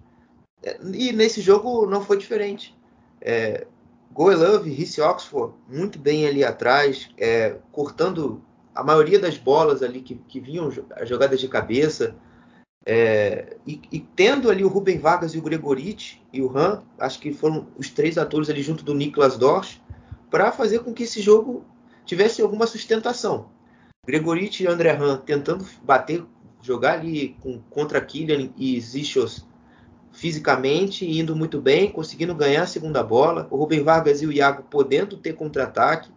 E nesse jogo não foi diferente. É, Goelove, Rhys Oxford, muito bem ali atrás, é, cortando a maioria das bolas ali que, que vinham as jogadas de cabeça. É, e, e, tendo ali o Rubem Vargas e o Gregoriti e o Han, acho que foram os três atores ali junto do Niklas Dorsch, para fazer com que esse jogo tivesse alguma sustentação. Gregoriti e André Han tentando bater, jogar ali com, contra Kylian e Zichos fisicamente, indo muito bem, conseguindo ganhar a segunda bola. O Rubem Vargas e o Iago podendo ter contra-ataque.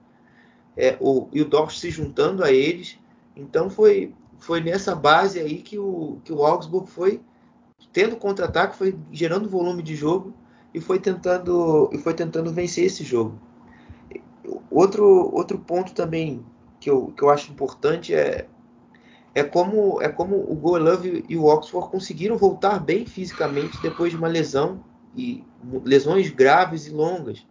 É, o, e o Dorsch se juntando a eles. Então foi, foi nessa base aí que o, que o Augsburg foi tendo contra-ataque, foi gerando volume de jogo e foi tentando, e foi tentando vencer esse jogo. Outro, outro ponto também que eu, que eu acho importante é é como é como o Golove e o Oxford conseguiram voltar bem fisicamente depois de uma lesão e lesões graves e longas.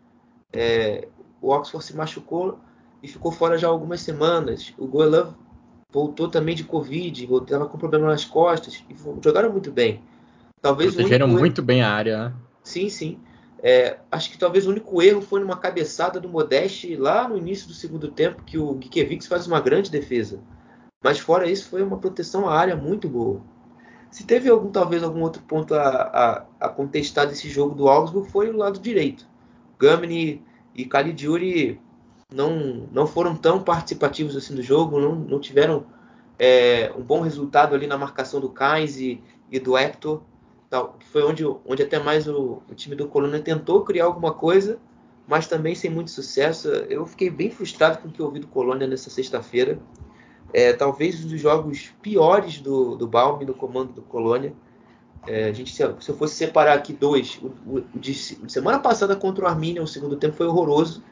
É, o Oxford se machucou e ficou fora já algumas semanas. O Golove voltou também de Covid, estava com problema nas costas e jogaram muito bem. Talvez Protegeram muito erro... bem a área. Né? Sim, sim. É, acho que talvez o único erro foi numa cabeçada do Modeste lá no início do segundo tempo, que o Gikiewicz faz uma grande defesa. Mas fora isso, foi uma proteção à área muito boa. Se teve algum, talvez algum outro ponto a, a, a contestar desse jogo do Augsburg foi o lado direito. Gamini e Caligiuri não, não foram tão participativos assim do jogo, não, não tiveram é, um bom resultado ali na marcação do Kainz e, e do Hector, tal, que foi onde, onde até mais o, o time do Colônia tentou criar alguma coisa, mas também sem muito sucesso. Eu fiquei bem frustrado com o que eu vi do Colônia nessa sexta-feira. É, talvez um dos jogos piores do, do Balme no comando do Colônia. É, a gente, se, eu fosse separar aqui dois, o, o, o de semana passada contra o Arminia, o segundo tempo foi horroroso.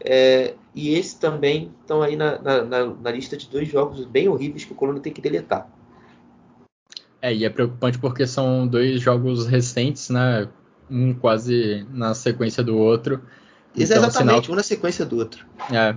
É, e esse também estão aí na, na, na, lista de dois jogos bem horríveis que o Colônia tem que deletar. É, e é preocupante porque são dois jogos recentes, né? Um quase na sequência do outro. Então, Exatamente, sinal... um na sequência do outro. É.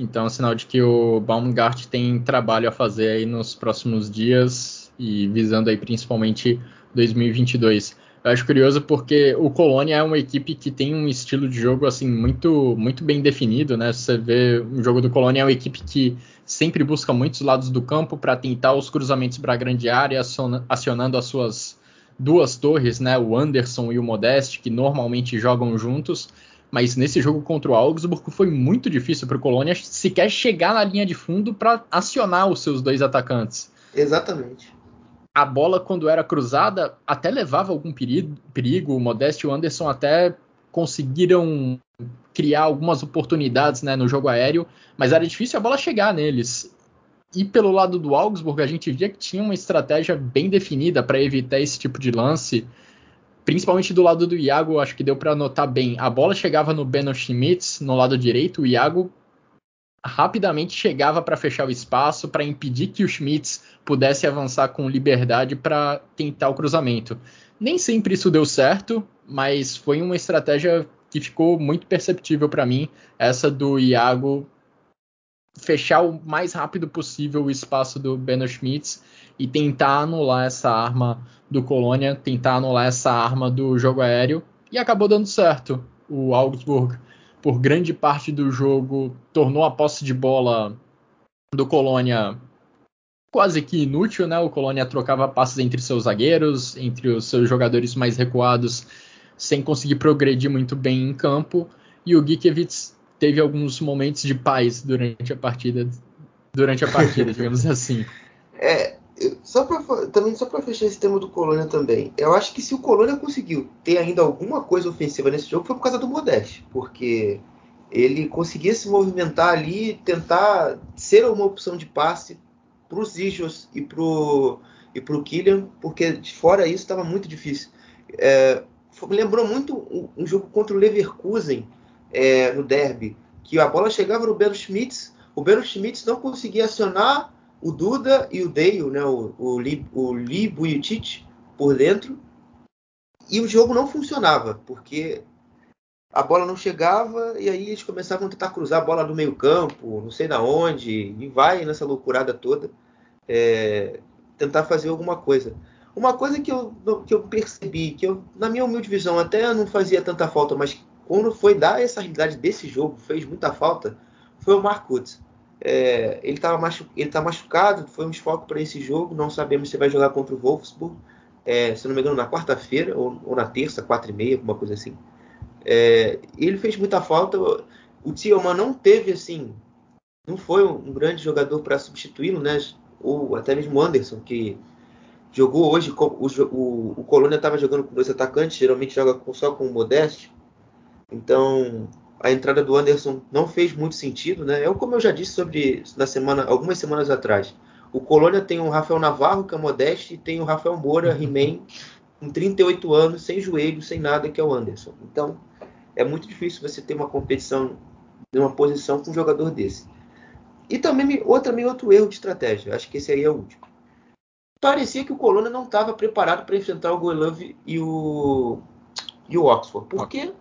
Então, é sinal de que o Baumgart tem trabalho a fazer aí nos próximos dias e visando aí principalmente 2022. Eu acho curioso porque o Colônia é uma equipe que tem um estilo de jogo assim muito muito bem definido, né? Você vê o jogo do Colônia é uma equipe que sempre busca muitos lados do campo para tentar os cruzamentos para a grande área, acionando as suas duas torres, né? O Anderson e o Modeste, que normalmente jogam juntos. Mas nesse jogo contra o Augsburg foi muito difícil para o Colônia sequer chegar na linha de fundo para acionar os seus dois atacantes. Exatamente a bola, quando era cruzada, até levava algum perigo. perigo. O Modeste e o Anderson até conseguiram criar algumas oportunidades né, no jogo aéreo, mas era difícil a bola chegar neles. E pelo lado do Augsburg, a gente via que tinha uma estratégia bem definida para evitar esse tipo de lance. Principalmente do lado do Iago, acho que deu para notar bem. A bola chegava no Beno Schmitz, no lado direito, o Iago rapidamente chegava para fechar o espaço, para impedir que o Schmitz pudesse avançar com liberdade para tentar o cruzamento. Nem sempre isso deu certo, mas foi uma estratégia que ficou muito perceptível para mim, essa do Iago fechar o mais rápido possível o espaço do Beno Schmitz e tentar anular essa arma do Colônia, tentar anular essa arma do jogo aéreo, e acabou dando certo. O Augsburg por grande parte do jogo, tornou a posse de bola do Colônia quase que inútil, né? O Colônia trocava passes entre seus zagueiros, entre os seus jogadores mais recuados, sem conseguir progredir muito bem em campo. E o Gikiewicz teve alguns momentos de paz durante a partida, durante a partida, digamos assim. É, só pra, também só para fechar esse tema do Colônia também, eu acho que se o Colônia conseguiu ter ainda alguma coisa ofensiva nesse jogo foi por causa do Modeste, porque ele conseguia se movimentar ali, tentar ser uma opção de passe para os Zijos e pro e pro Killian, porque fora isso estava muito difícil. É, lembrou muito um, um, jogo contra o Leverkusen é, no derby, que a bola chegava no Belo Schmitz, o Belo Schmitz não conseguia acionar o Duda e o Dale, né, o, o, Li, o Li por dentro, e o jogo não funcionava, porque a bola não chegava e aí eles começavam a tentar cruzar a bola no meio campo, não sei da onde, e vai nessa loucurada toda, é, tentar fazer alguma coisa. Uma coisa que eu, que eu percebi, que eu, na minha humilde visão até não fazia tanta falta, mas quando foi dar essa realidade desse jogo, fez muita falta, foi o Marcos. É, ele está machu tá machucado, foi um desfoque para esse jogo. Não sabemos se vai jogar contra o Wolfsburg, é, se não me engano, na quarta-feira ou, ou, na terça, quatro e meia, alguma coisa assim. É, ele fez muita falta. O Tillman não teve assim, não foi um grande jogador para substituí-lo, né? Ou até mesmo o Anderson, que jogou hoje. O, o, o Colônia estava jogando com dois atacantes, geralmente joga só com o Modeste. Então a entrada do Anderson não fez muito sentido, né? É como eu já disse sobre na semana, algumas semanas atrás. O Colônia tem o Rafael Navarro, que é modesto, e tem o Rafael Moura, He-Man, com 38 anos, sem joelho, sem nada, que é o Anderson. Então, é muito difícil você ter uma competição de uma posição com um jogador desse. E também outro, também outro erro de estratégia. Acho que esse aí é o último. Parecia que o Colônia não estava preparado para enfrentar o Goilove e o, e o Oxford. Por quê?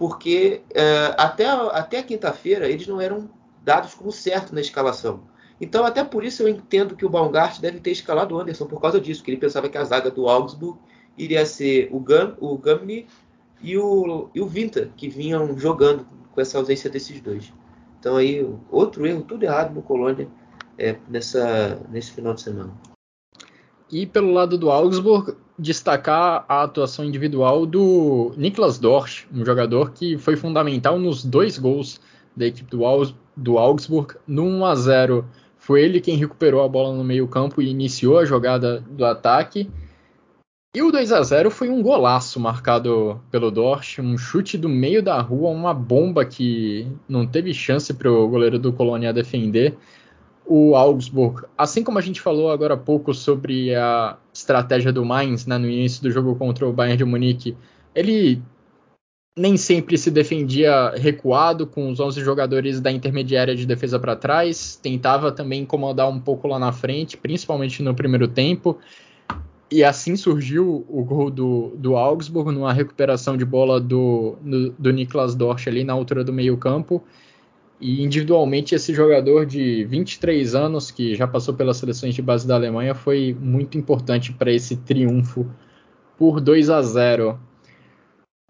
Porque é, até, até quinta-feira eles não eram dados como certo na escalação. Então, até por isso eu entendo que o Baumgart deve ter escalado o Anderson por causa disso, que ele pensava que a zaga do Augsburg iria ser o, Gam, o e o, e o Vinta, que vinham jogando com essa ausência desses dois. Então, aí, outro erro, tudo errado no Colônia é, nessa, nesse final de semana. E pelo lado do Augsburg, destacar a atuação individual do Niklas Dorsch, um jogador que foi fundamental nos dois gols da equipe do, Augsburg. No 1 a 0 foi ele quem recuperou a bola no meio-campo e iniciou a jogada do ataque. E o 2 a 0 foi um golaço marcado pelo Dorsch, um chute do meio da rua, uma bomba que não teve chance para o goleiro do Colônia defender. O Augsburg, assim como a gente falou agora há pouco sobre a estratégia do Mainz né, no início do jogo contra o Bayern de Munique, ele nem sempre se defendia recuado, com os 11 jogadores da intermediária de defesa para trás, tentava também incomodar um pouco lá na frente, principalmente no primeiro tempo. E assim surgiu o gol do, do Augsburg, numa recuperação de bola do, do, do Niklas Dorsch ali na altura do meio-campo. E individualmente, esse jogador de 23 anos, que já passou pelas seleções de base da Alemanha, foi muito importante para esse triunfo por 2 a 0.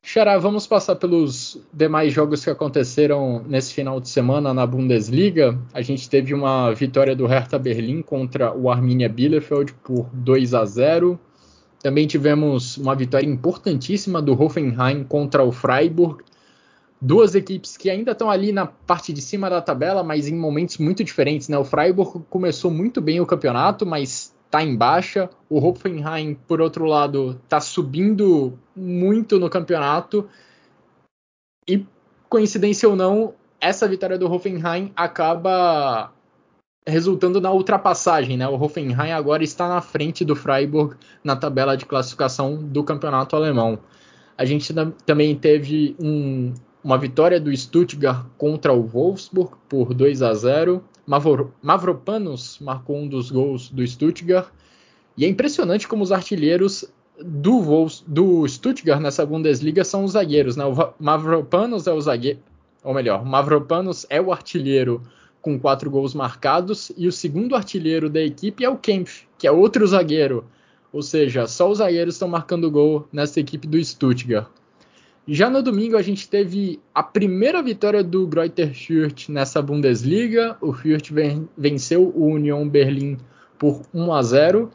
Xará, vamos passar pelos demais jogos que aconteceram nesse final de semana na Bundesliga. A gente teve uma vitória do Hertha Berlim contra o Arminia Bielefeld por 2 a 0. Também tivemos uma vitória importantíssima do Hoffenheim contra o Freiburg. Duas equipes que ainda estão ali na parte de cima da tabela, mas em momentos muito diferentes. Né? O Freiburg começou muito bem o campeonato, mas está em baixa. O Hoffenheim, por outro lado, está subindo muito no campeonato. E, coincidência ou não, essa vitória do Hoffenheim acaba resultando na ultrapassagem, né? O Hoffenheim agora está na frente do Freiburg na tabela de classificação do campeonato alemão. A gente também teve um, uma vitória do Stuttgart contra o Wolfsburg por 2 a 0. Mavro, Mavropanos marcou um dos gols do Stuttgart. E é impressionante como os artilheiros do, Wolfs, do Stuttgart nessa Bundesliga são os zagueiros. Né? O Mavropanos é o zagueiro, ou melhor, Mavropanos é o artilheiro com quatro gols marcados, e o segundo artilheiro da equipe é o Kempf, que é outro zagueiro. Ou seja, só os zagueiros estão marcando gol nessa equipe do Stuttgart. Já no domingo a gente teve a primeira vitória do Greuther Fürth nessa Bundesliga. O Fürth venceu o Union Berlim por 1 a 0.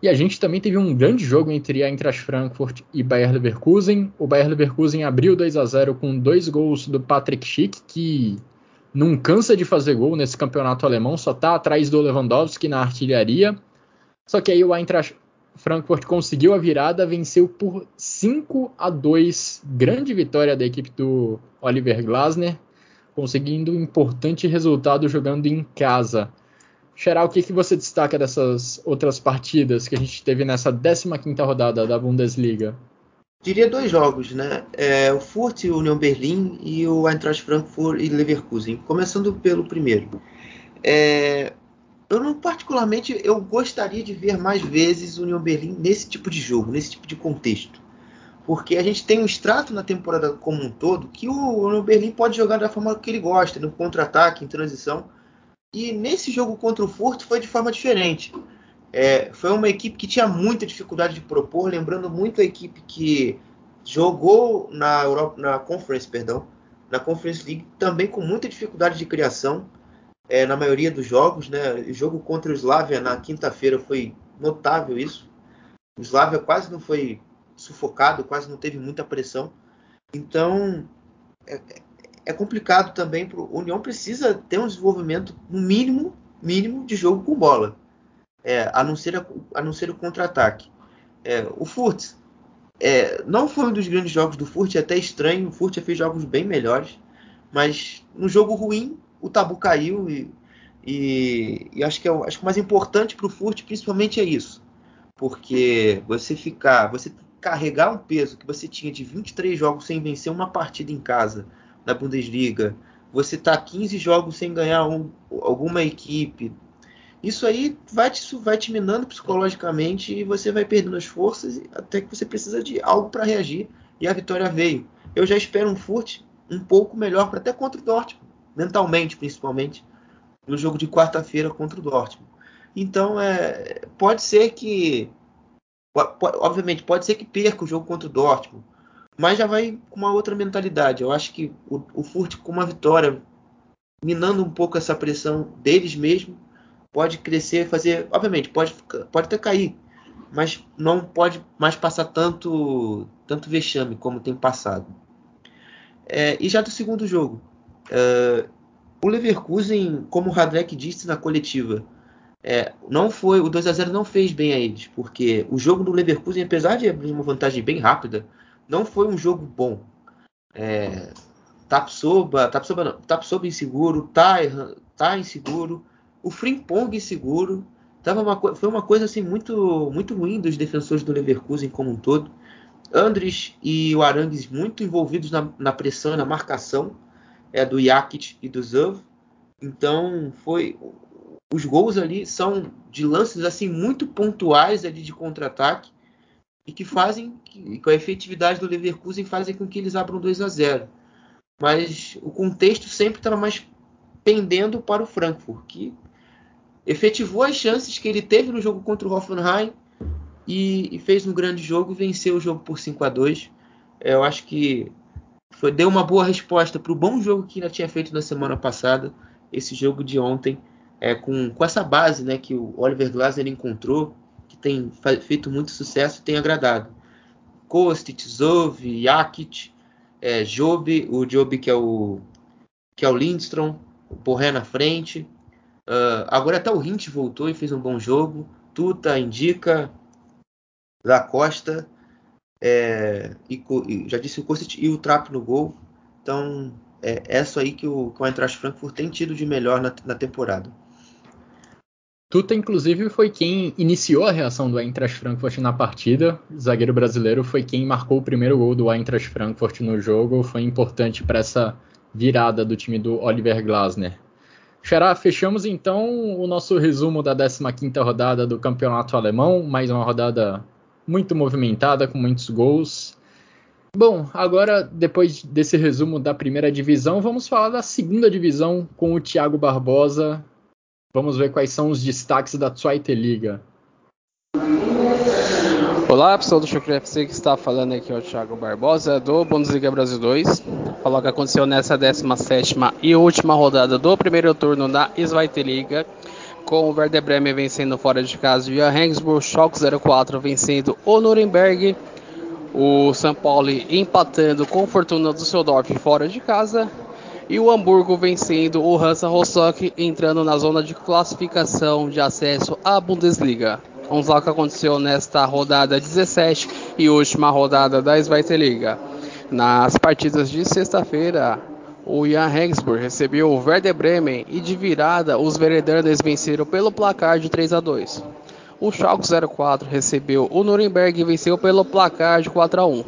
E a gente também teve um grande jogo entre a Eintracht Frankfurt e Bayer Leverkusen. O Bayer Leverkusen abriu 2 a 0 com dois gols do Patrick Schick, que não cansa de fazer gol nesse campeonato alemão, só está atrás do Lewandowski na artilharia. Só que aí o Eintracht Frankfurt conseguiu a virada, venceu por 5 a 2, grande vitória da equipe do Oliver Glasner, conseguindo um importante resultado jogando em casa. Xerá, o que, que você destaca dessas outras partidas que a gente teve nessa 15ª rodada da Bundesliga? Diria dois jogos, né? É, o Furt, o Union Berlin e o Eintracht Frankfurt e Leverkusen. Começando pelo primeiro. É, eu não particularmente eu gostaria de ver mais vezes o Union Berlin nesse tipo de jogo, nesse tipo de contexto. Porque a gente tem um extrato na temporada como um todo que o Union Berlin pode jogar da forma que ele gosta, no contra-ataque, em transição. E nesse jogo contra o Furt foi de forma diferente. É, foi uma equipe que tinha muita dificuldade de propor, lembrando muito a equipe que jogou na Europa, na Conference, perdão, na Conference League também com muita dificuldade de criação é, na maioria dos jogos. Né? O jogo contra o Slavia na quinta-feira foi notável isso. O Slavia quase não foi sufocado, quase não teve muita pressão. Então é, é complicado também. Pro, o União precisa ter um desenvolvimento no mínimo, mínimo de jogo com bola, é, a não ser a, a não ser o contra-ataque. É, o Furt é, não foi um dos grandes jogos do Furt, é até estranho. O Furt fez jogos bem melhores, mas no jogo ruim o tabu caiu e, e, e acho, que é, acho que o mais importante para o Furt principalmente é isso. Porque você ficar, você carregar um peso que você tinha de 23 jogos sem vencer uma partida em casa na Bundesliga, você tá 15 jogos sem ganhar um, alguma equipe. Isso aí vai te, vai te minando psicologicamente e você vai perdendo as forças até que você precisa de algo para reagir. E a vitória veio. Eu já espero um Furt um pouco melhor para até contra o Dortmund mentalmente principalmente, no jogo de quarta-feira contra o Dortmund. Então, é, pode ser que, obviamente, pode ser que perca o jogo contra o Dortmund, mas já vai com uma outra mentalidade. Eu acho que o, o Furt com uma vitória, minando um pouco essa pressão deles mesmo, pode crescer, fazer, obviamente, pode, pode até cair, mas não pode mais passar tanto, tanto vexame como tem passado. É, e já do segundo jogo, Uh, o Leverkusen, como o Radek disse na coletiva, é, não foi o 2 a 0 não fez bem a eles, porque o jogo do Leverkusen, apesar de abrir uma vantagem bem rápida, não foi um jogo bom. É, Tapsoba, Tapsoba não, Tapsoba inseguro, tá, tá inseguro, o Frimpong inseguro, tava uma, foi uma coisa assim muito muito ruim dos defensores do Leverkusen como um todo. Andres e o Arangues muito envolvidos na, na pressão, na marcação é, do Jakic e do Zav. Então foi os gols ali são de lances assim muito pontuais ali de contra-ataque e que fazem que, com a efetividade do Leverkusen fazem com que eles abram 2 a 0. Mas o contexto sempre estava mais pendendo para o Frankfurt, que efetivou as chances que ele teve no jogo contra o Hoffenheim e, e fez um grande jogo e venceu o jogo por 5 a 2. É, eu acho que foi, deu uma boa resposta para o bom jogo que ainda tinha feito na semana passada, esse jogo de ontem, é, com, com essa base né, que o Oliver Glasner encontrou, que tem feito muito sucesso e tem agradado. Kostic, Zov, Jakic, é, Job, o Job que é o que é o Lindstrom, o Borré na frente. Uh, agora até o Hint voltou e fez um bom jogo. Tuta, Indica, Da Costa, é, e, e, já disse o Kostic e o Trap no gol. Então é, é isso aí que o, que o Eintracht Frankfurt tem tido de melhor na, na temporada. Tuta, inclusive, foi quem iniciou a reação do Eintracht Frankfurt na partida. O zagueiro brasileiro foi quem marcou o primeiro gol do Eintracht Frankfurt no jogo. Foi importante para essa virada do time do Oliver Glasner. Xará, fechamos então o nosso resumo da 15ª rodada do Campeonato Alemão. Mais uma rodada muito movimentada, com muitos gols. Bom, agora, depois desse resumo da primeira divisão, vamos falar da segunda divisão com o Thiago Barbosa. Vamos ver quais são os destaques da Zweite Liga. Olá, pessoal do Chucre FC que está falando aqui é o Thiago Barbosa do Bundesliga Brasil 2. Falar o que aconteceu nessa 17 e última rodada do primeiro turno da Zweite Liga, com o Werder Bremen vencendo fora de casa e a Regensburg Schalke 04 vencendo o Nuremberg, o São Paulo empatando com Fortuna do Düsseldorf fora de casa e o Hamburgo vencendo o Hansa Rostock, entrando na zona de classificação de acesso à Bundesliga. Vamos lá o que aconteceu nesta rodada 17 e última rodada da Zweite Liga. Nas partidas de sexta-feira, o Jan Regensburg recebeu o Werder Bremen e de virada os Veredanes venceram pelo placar de 3 a 2. O Schalke 04 recebeu o Nuremberg e venceu pelo placar de 4 a 1.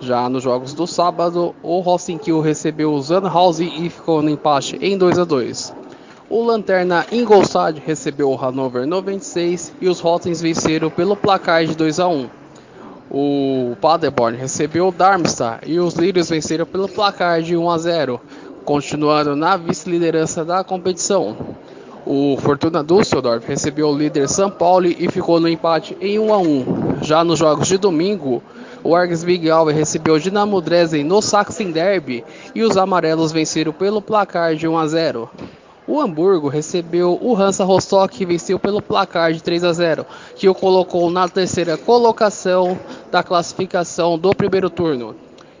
Já nos jogos do sábado, o Rosenkiel recebeu o Sandhausen e ficou no empate em 2 a 2. O Lanterna Ingolstadt recebeu o Hannover 96 e os Rottens venceram pelo placar de 2 a 1. O Paderborn recebeu o Darmstadt e os Lírios venceram pelo placar de 1 a 0, continuando na vice-liderança da competição. O Fortuna Düsseldorf recebeu o líder São Paulo e ficou no empate em 1 a 1. Já nos jogos de domingo, o Argsvig Alve recebeu o Dinamo Dresden no Sachsen Derby e os amarelos venceram pelo placar de 1 a 0. O Hamburgo recebeu o Hansa Rostock e venceu pelo placar de 3 a 0, que o colocou na terceira colocação da classificação do primeiro turno.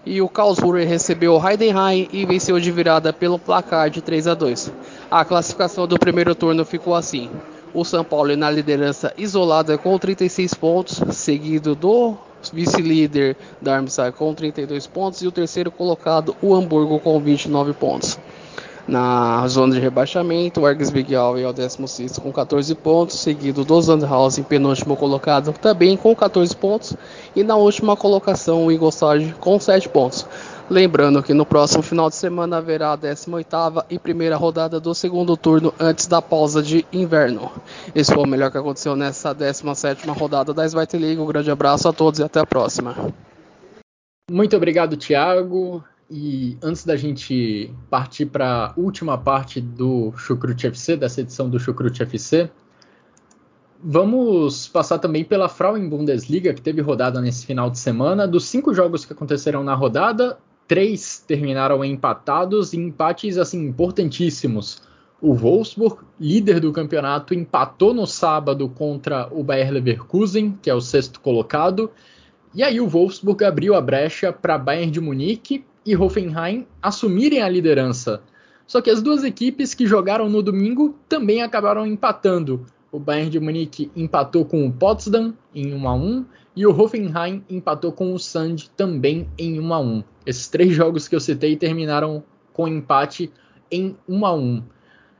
E o Karlsruhe recebeu o Heidenheim e venceu de virada pelo placar de 3 a 2. A classificação do primeiro turno ficou assim: o São Paulo na liderança isolada com 36 pontos, seguido do vice-líder Darmstadt com 32 pontos e o terceiro colocado, o Hamburgo, com 29 pontos. Na zona de rebaixamento, o Ergsvig Alve é o 16 com 14 pontos, seguido do Sandhausen, penúltimo colocado, também com 14 pontos, e na última colocação o Ingolstadt com 7 pontos. Lembrando que no próximo final de semana haverá a 18ª e primeira rodada do segundo turno antes da pausa de inverno. Esse foi o melhor que aconteceu nessa 17ª rodada da Svite League. Um grande abraço a todos e até a próxima. Muito obrigado, Thiago. E antes da gente partir para a última parte do Chucrute FC, dessa edição do Chucrute FC, vamos passar também pela Frauen Bundesliga, que teve rodada nesse final de semana. Dos cinco jogos que aconteceram na rodada, três terminaram empatados em empates assim importantíssimos. O Wolfsburg, líder do campeonato, empatou no sábado contra o Bayer Leverkusen, que é o sexto colocado. E aí o Wolfsburg abriu a brecha para Bayern de Munique e Hoffenheim assumirem a liderança Só que as duas equipes que jogaram no domingo também acabaram empatando. O Bayern de Munique empatou com o Potsdam em 1 a 1 e o Hoffenheim empatou com o Sand também em 1 a 1. Esses três jogos que eu citei terminaram com empate em 1 a 1.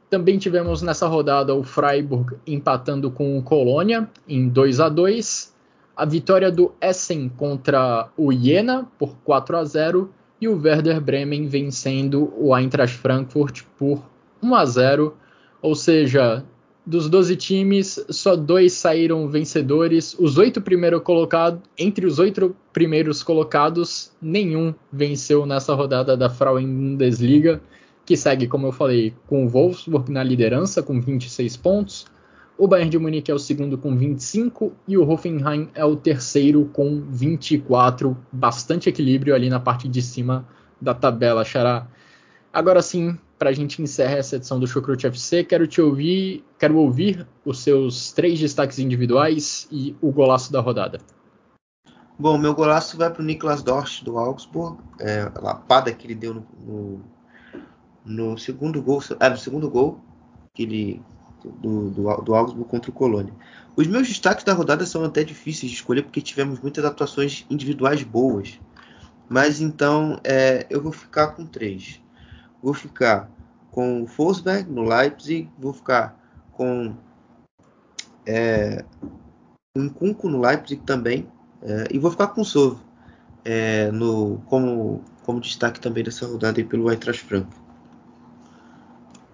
Também tivemos nessa rodada o Freiburg empatando com o Colônia em 2 a 2, a vitória do Essen contra o Jena por 4 a 0 e o Werder Bremen vencendo o Eintracht Frankfurt por 1 a 0, ou seja, dos 12 times, só dois saíram vencedores. Os oito primeiros colocados, entre os oito primeiros colocados, nenhum venceu nessa rodada da Frauen Bundesliga, que segue, como eu falei, com o Wolfsburg na liderança com 26 pontos. O Bayern de Munique é o segundo com 25 e o Hoffenheim é o terceiro com 24. Bastante equilíbrio ali na parte de cima da tabela, Xará. Agora sim, para a gente encerrar essa edição do Chucrute FC, quero te ouvir, quero ouvir os seus três destaques individuais e o golaço da rodada. Bom, meu golaço vai para o Niklas Dorsch do Augsburg, é, a lapada que ele deu no, no, no, segundo gol, ah, no segundo gol que ele do, do, do Augsburg contra o Colônia. Os meus destaques da rodada são até difíceis de escolher porque tivemos muitas atuações individuais boas, mas então é, eu vou ficar com três. Vou ficar com o Forsberg no Leipzig, vou ficar com é, o Nkunku no Leipzig também, é, e vou ficar com o Sov é, no, como, como destaque também dessa rodada aí pelo Eintracht Frankfurt.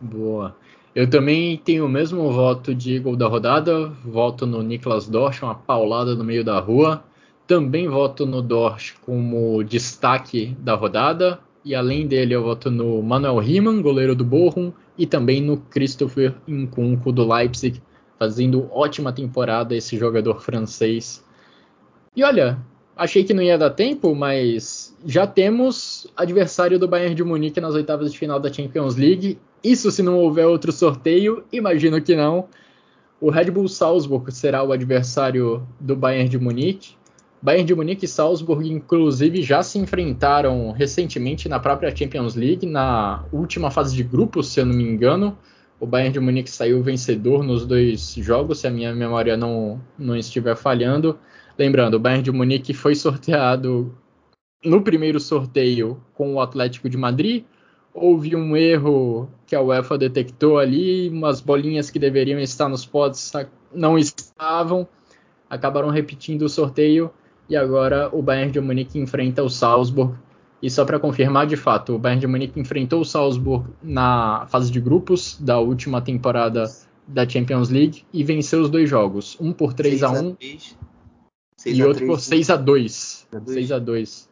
Boa. Eu também tenho o mesmo voto de gol da rodada, voto no Niklas Dorsch, uma paulada no meio da rua. Também voto no Dorsch como destaque da rodada, e além dele, eu voto no Manuel Riemann, goleiro do Bochum, e também no Christopher Nkunku do Leipzig, fazendo ótima temporada esse jogador francês. E olha, achei que não ia dar tempo, mas já temos adversário do Bayern de Munique nas oitavas de final da Champions League. Isso se não houver outro sorteio, imagino que não. O Red Bull Salzburg será o adversário do Bayern de Munique. Bayern de Munique e Salzburg, inclusive, já se enfrentaram recentemente na própria Champions League, na última fase de grupos, se eu não me engano. O Bayern de Munique saiu vencedor nos dois jogos, se a minha memória não, não estiver falhando. Lembrando, o Bayern de Munique foi sorteado no primeiro sorteio com o Atlético de Madrid. Houve um erro que a UEFA detectou ali, umas bolinhas que deveriam estar nos potes não estavam, acabaram repetindo o sorteio e agora o Bayern de Munique enfrenta o Salzburg. E só para confirmar de fato, o Bayern de Munique enfrentou o Salzburg na fase de grupos da última temporada da Champions League e venceu os dois jogos, um por 3 a 1 e outro por 6 a 2. 6 a 2.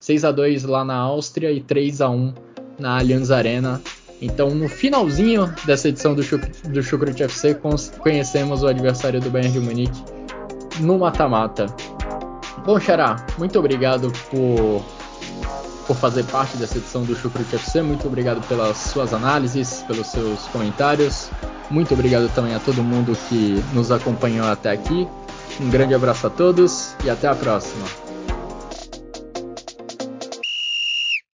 6 a 2 lá na Áustria e 3 a 1 na Allianz Arena. Então, no finalzinho dessa edição do, do Chucrut FC, conhecemos o adversário do Bayern de Munique no mata-mata. Bom, Xará, muito obrigado por, por fazer parte dessa edição do Chucrute FC. Muito obrigado pelas suas análises, pelos seus comentários. Muito obrigado também a todo mundo que nos acompanhou até aqui. Um grande abraço a todos e até a próxima.